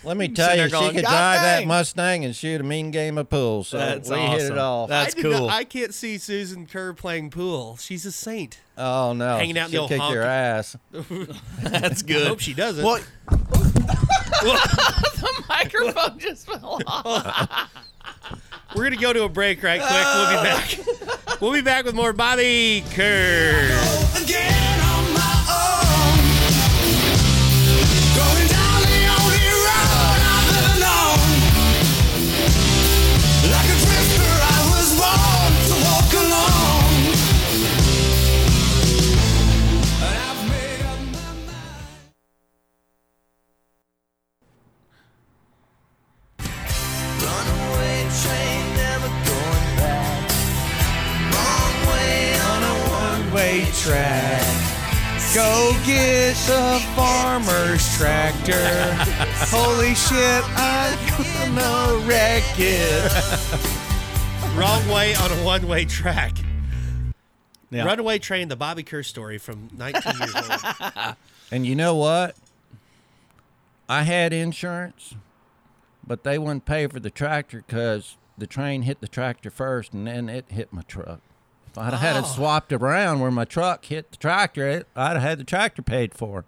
Let me tell you, there she going, could "God drive that. Mustang and shoot a mean game of pool. So That's we hit awesome. it off. That's I did not- cool. I can't see Susan Kerr playing pool. She's a saint. oh no, Hanging out in the She'll old kick your ass. That's I good. hope she doesn't. Well, the microphone just fell off. We're gonna go to a break right quick. We'll be back. we'll be back with more Bobby Kerr. Get the farmer's tractor. Holy shit, I'm gonna wreck it. Wrong way on a one-way track. Yeah. Runaway Train, the Bobby Kerr story from 19 years old. And you know what? I had insurance, but they wouldn't pay for the tractor because the train hit the tractor first, and then it hit my truck. If I'd have had Oh. it swapped around where my truck hit the tractor, it, I'd have had the tractor paid for.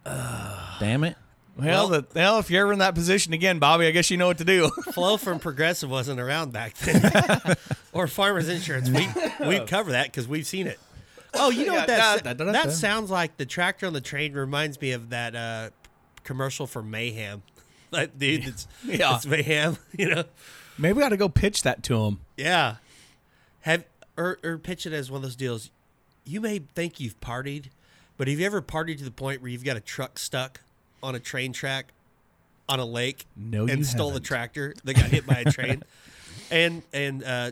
Damn it! Well, the, well, if you're ever in that position again, Bobby, I guess you know what to do. Flo from Progressive wasn't around back then, or Farmers Insurance. We we cover that because we've seen it. Oh, you know what that da, that sounds like? The tractor on the train reminds me of that uh, commercial for Mayhem. That dude, that's Yeah. it's Mayhem. You know, Maybe we got to go pitch that to him. yeah. Have or or pitch it as one of those deals. You may think you've partied, but have you ever partied to the point where you've got a truck stuck on a train track on a lake No, and you stole the haven't. tractor that got hit by a train? and and uh,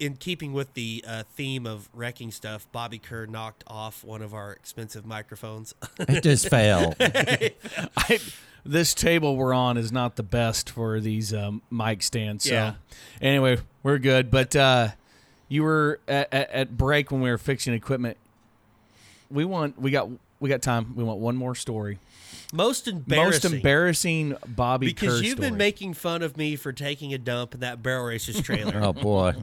in keeping with the uh, theme of wrecking stuff, Bobby Kerr knocked off one of our expensive microphones. It just fell. I, this table we're on is not the best for these um, mic stands. So Yeah. anyway, we're good. But uh, you were at, at, at break when we were fixing equipment. We want we got we got time. We want one more story. Most embarrassing. Most embarrassing Bobby because Kerr you've been making fun of me for taking a dump in that barrel racers trailer. oh boy!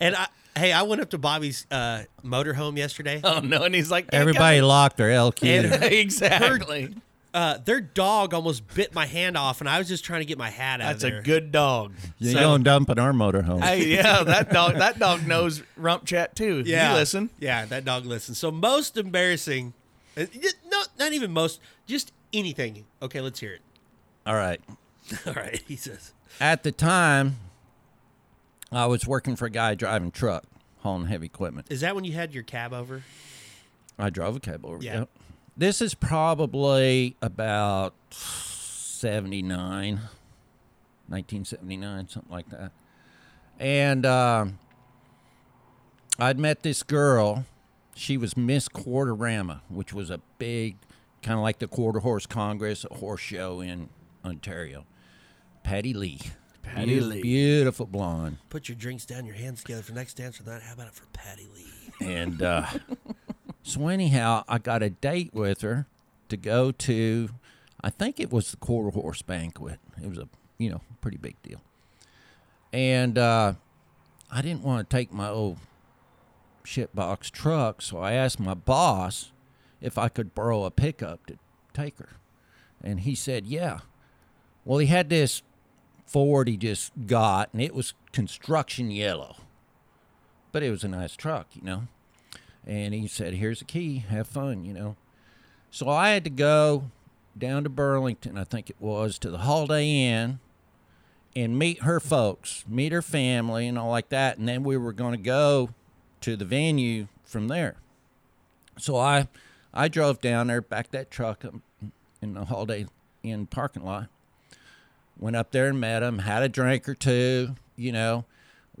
And I, hey, I went up to Bobby's uh, motorhome yesterday. Oh no! And he's like Everybody locked their LQ. And- exactly. Uh, their dog almost bit my hand off, and I was just trying to get my hat out That's of a good dog. you so- don't dump in our motorhome. Hey, yeah, that dog. That dog knows rump chat too. Yeah, you listen. Yeah, that dog listens. So most embarrassing, uh, not not even most, just anything. Okay, let's hear it. All right. All right, he says. At the time, I was working for a guy driving truck, hauling heavy equipment. Is that when you had your cab over? I drove a cab over. Yeah. Yep. This is probably about 79, 1979, something like that. And um, I'd met this girl. She was Miss Quarterama, which was a big, kind of like the Quarter Horse Congress, a horse show in Ontario. Patty Lee. Patty Beau- Lee. Beautiful blonde. Put your drinks down, your hands together for next dance or that. How about it for Patty Lee? And uh, so anyhow, I got a date with her to go to. I think it was the quarter horse banquet. It was a you know pretty big deal. And uh, I didn't want to take my old shitbox truck, so I asked my boss if I could borrow a pickup to take her, and he said yeah. Well, he had this Ford he just got, and it was construction yellow, but it was a nice truck, you know. And he said, "Here's a key. Have fun," you know. So I had to go down to Burlington, I think it was, to the Holiday Inn and meet her folks, meet her family, and all like that. And then we were going to go to the venue from there. So I, I drove down there, backed that truck up in the Holiday Inn parking lot. Went up there and met him, had a drink or two, you know.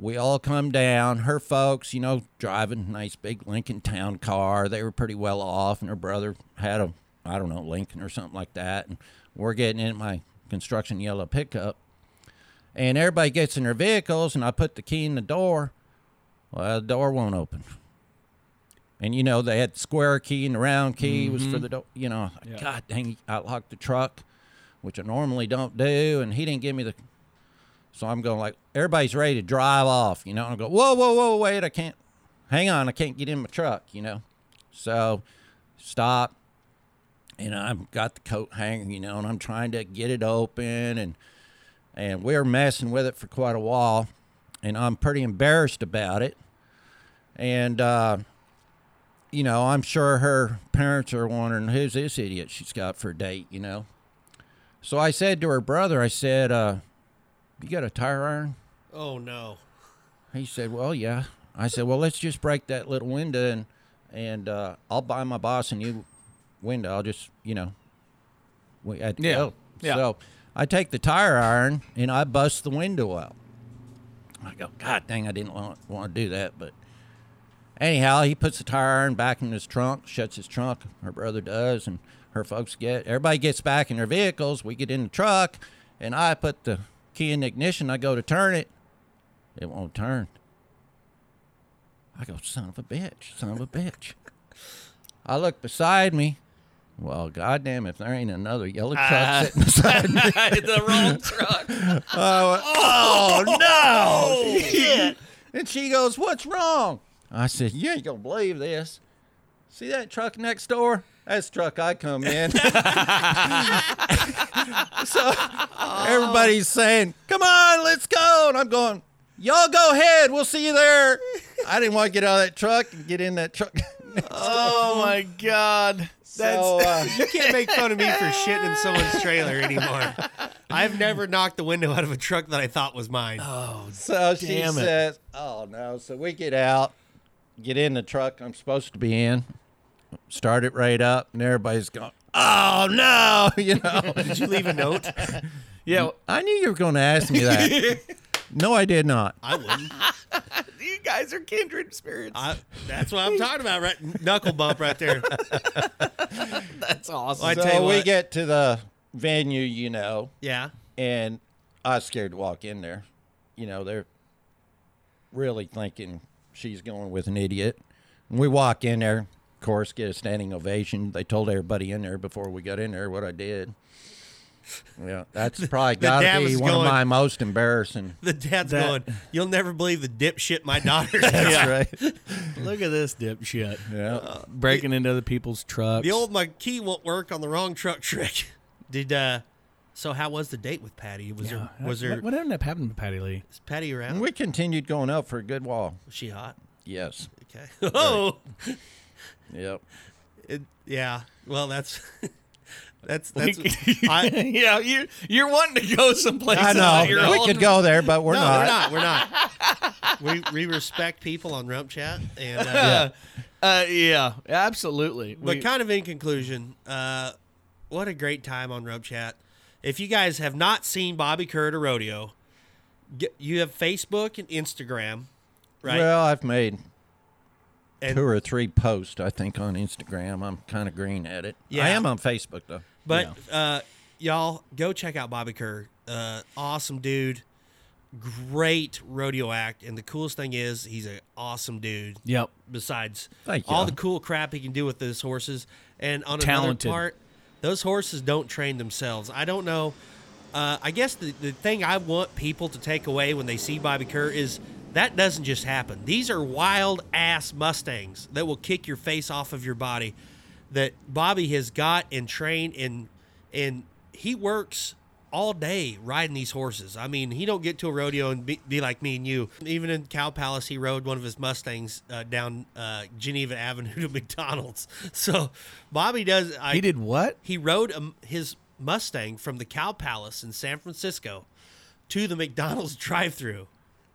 We all come down. Her folks, you know, driving a nice big Lincoln Town car. They were pretty well off, and her brother had a, I don't know, Lincoln or something like that. And we're getting in my construction yellow pickup. And everybody gets in their vehicles, and I put the key in the door. Well, the door won't open. And you know, they had the square key and the round key was for mm-hmm. the door. You know, Yeah. God dang, I locked the truck, which I normally don't do, and he didn't give me the. So I'm going like everybody's ready to drive off, you know. And I go, whoa, whoa, whoa, wait, I can't. Hang on, I can't get in my truck, you know. So stop, and I've got the coat hanger, you know, and I'm trying to get it open, and and we're messing with it for quite a while, and I'm pretty embarrassed about it, and. uh you know, I'm sure her parents are wondering who's this idiot she's got for a date, you know. So I said to her brother, I said, uh, You got a tire iron? Oh no. He said, Well, yeah. I said, Well, let's just break that little window and and uh, I'll buy my boss a new window. I'll just, you know, we had to Yeah. go. Yeah. So I take the tire iron and I bust the window out. I go, God dang, I didn't want, want to do that, but anyhow, he puts the tire iron back in his trunk, shuts his trunk. Her brother does, and her folks get. Everybody gets back in their vehicles. We get in the truck, and I put the key in the ignition. I go to turn it, it won't turn. I go, son of a bitch, son of a bitch. I look beside me. Well, goddamn, if there ain't another yellow truck ah. sitting beside me. the wrong truck. oh, oh no! Oh, shit. And she goes, "What's wrong?" I said, "You ain't gonna believe this. See that truck next door? That's the truck I come in." so everybody's saying, "Come on, let's go!" And I'm going, "Y'all go ahead. We'll see you there." I didn't want to get out of that truck and get in that truck. Oh my God. so, uh, You can't make fun of me for shitting in someone's trailer anymore. I've never knocked the window out of a truck that I thought was mine. Oh, so she Damn it. says, "Oh no!" So we get out, get in the truck I'm supposed to be in, start it right up, and everybody's going, "Oh no!" You know. Did you leave a note? Yeah, I knew you were going to ask me that. no, I did not. I wouldn't. you guys are kindred spirits. I, that's what I'm talking about. Right, knuckle bump right there. That's awesome. I tell you so we what. get to the venue, you know, Yeah. and I was scared to walk in there. You know, they're really thinking she's going with an idiot. And we walk in there, of course, get a standing ovation. They told everybody in there before we got in there what I did. Yeah, that's probably got to be one going- of my most embarrassing. The dad's That- going, You'll never believe the dipshit my daughter is. Yeah. right. Look at this dipshit. Yeah. Breaking into other people's trucks. The old my key won't work on the wrong truck trick. Did uh so how was the date with Patty? Was Yeah. there was there What, what ended up happening to Patty Lee? is Patty around? We continued going up for a good while. was she hot? Yes. Okay. Oh Yep. it, yeah. Well that's that's that's I, yeah, you you're wanting to go someplace. I that you're know. We all- could go there, but we're no, not. we're not. We're not. we we respect people on Rump Chat and uh, Uh, yeah, absolutely. But We- kind of in conclusion, uh, what a great time on Rump Chat. If you guys have not seen Bobby Kerr at a rodeo, get, you have Facebook and Instagram, right? Well, I've made And- two or three posts, I think, on Instagram. I'm kind of green at it. Yeah. I am on Facebook, though. but uh, y'all go check out Bobby Kerr. Uh, awesome dude. great rodeo act, and the coolest thing is he's an awesome dude. Yep. Besides all the cool crap he can do with those horses, and on Talented. another part, those horses don't train themselves. I don't know. Uh, I guess the, the thing I want people to take away when they see Bobby Kerr is that doesn't just happen. These are wild ass Mustangs that will kick your face off of your body. That Bobby has got and trained and and he works all day riding these horses. I mean, he don't get to a rodeo and be, be like me and you. Even in Cow Palace, he rode one of his Mustangs uh, down uh, Geneva Avenue to McDonald's. So Bobby does. I, He did what? he rode um, his Mustang from the Cow Palace in San Francisco to the McDonald's drive-through,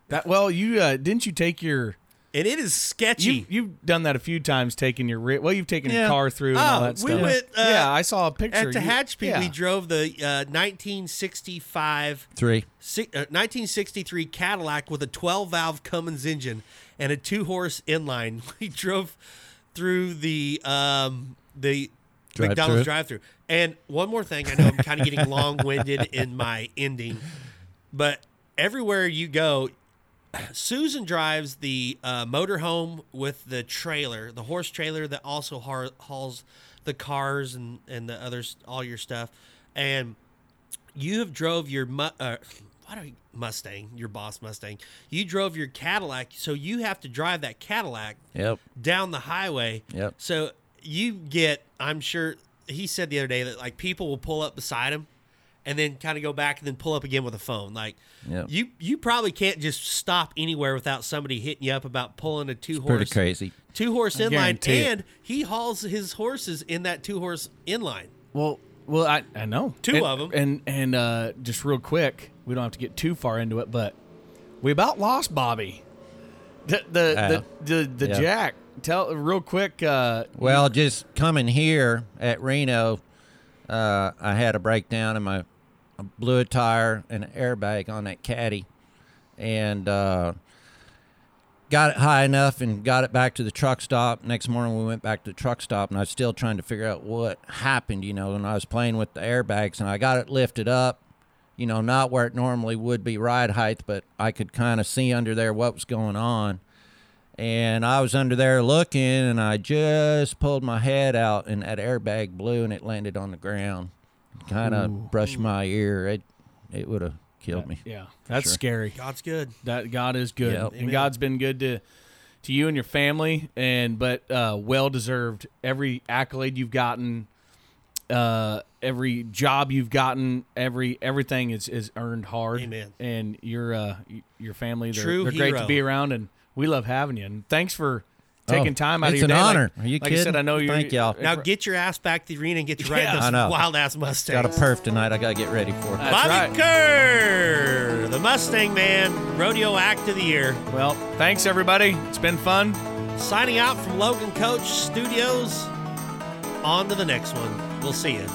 That well, you uh, didn't you take your and it is sketchy. you you've done that a few times, taking your well, you've taken your Yeah. car through and all Oh, that we stuff. went, uh, yeah, I saw a picture At You- Tehachapi, yeah. we drove the uh, 1965 Three. si- uh, 1963 Cadillac with a 12 valve Cummins engine and a two horse inline. We drove through the um, the Drive-through. McDonald's drive through. And one more thing, I know I'm kind of getting long winded in my ending, but everywhere you go, Susan drives the uh, motorhome with the trailer, the horse trailer that also har- hauls the cars and and the others, all your stuff, and you have drove your mu- uh, why do I, Mustang, your boss Mustang. You drove your Cadillac, so you have to drive that Cadillac Yep. down the highway. Yep. So you get, I'm sure he said the other day that like people will pull up beside him and then kind of go back and then pull up again with a phone. Like Yep. you you probably can't just stop anywhere without somebody hitting you up about pulling a two Pretty horse crazy. two horse I inline guarantee it. and he hauls his horses in that two horse inline. Well, well, I I know Two And- them. and and uh, just real quick, we don't have to get too far into it, but we about lost Bobby, the the Yeah. the, the, the Yeah. Jack. Tell real quick. Uh, Well, just coming here at Reno, uh, I had a breakdown in my I blew a tire and an airbag on that caddy, and uh, got it high enough and got it back to the truck stop. Next morning, we went back to the truck stop, and I was still trying to figure out what happened. You know, and I was playing with the airbags, and I got it lifted up. You know, not where it normally would be ride height, but I could kind of see under there what was going on and I was under there looking, and I just pulled my head out, and that airbag blew, and it landed on the ground. Kind of brushed my ear. It it would have killed me. yeah, that's sure. scary. God's good. That God is good, Yep. and God's been good to to you and your family, and but uh, well deserved. Every accolade you've gotten, uh, every job you've gotten, every everything is is earned hard. Amen. And your uh, your family, they're, True they're great to be around, and we love having you. And thanks for taking Oh, time out of your an day. Like- honor. Are you like I said, kidding? I know you're. Thank y'all. Now get your ass back to the arena and get to ride Yeah. those wild ass Mustangs. Got a perf tonight. I gotta get ready for. That's Bobby right. Kerr, the Mustang Man, Rodeo Act of the Year. Well, thanks everybody. It's been fun. Signing out from Logan Coach Studios. On to the next one. We'll see you.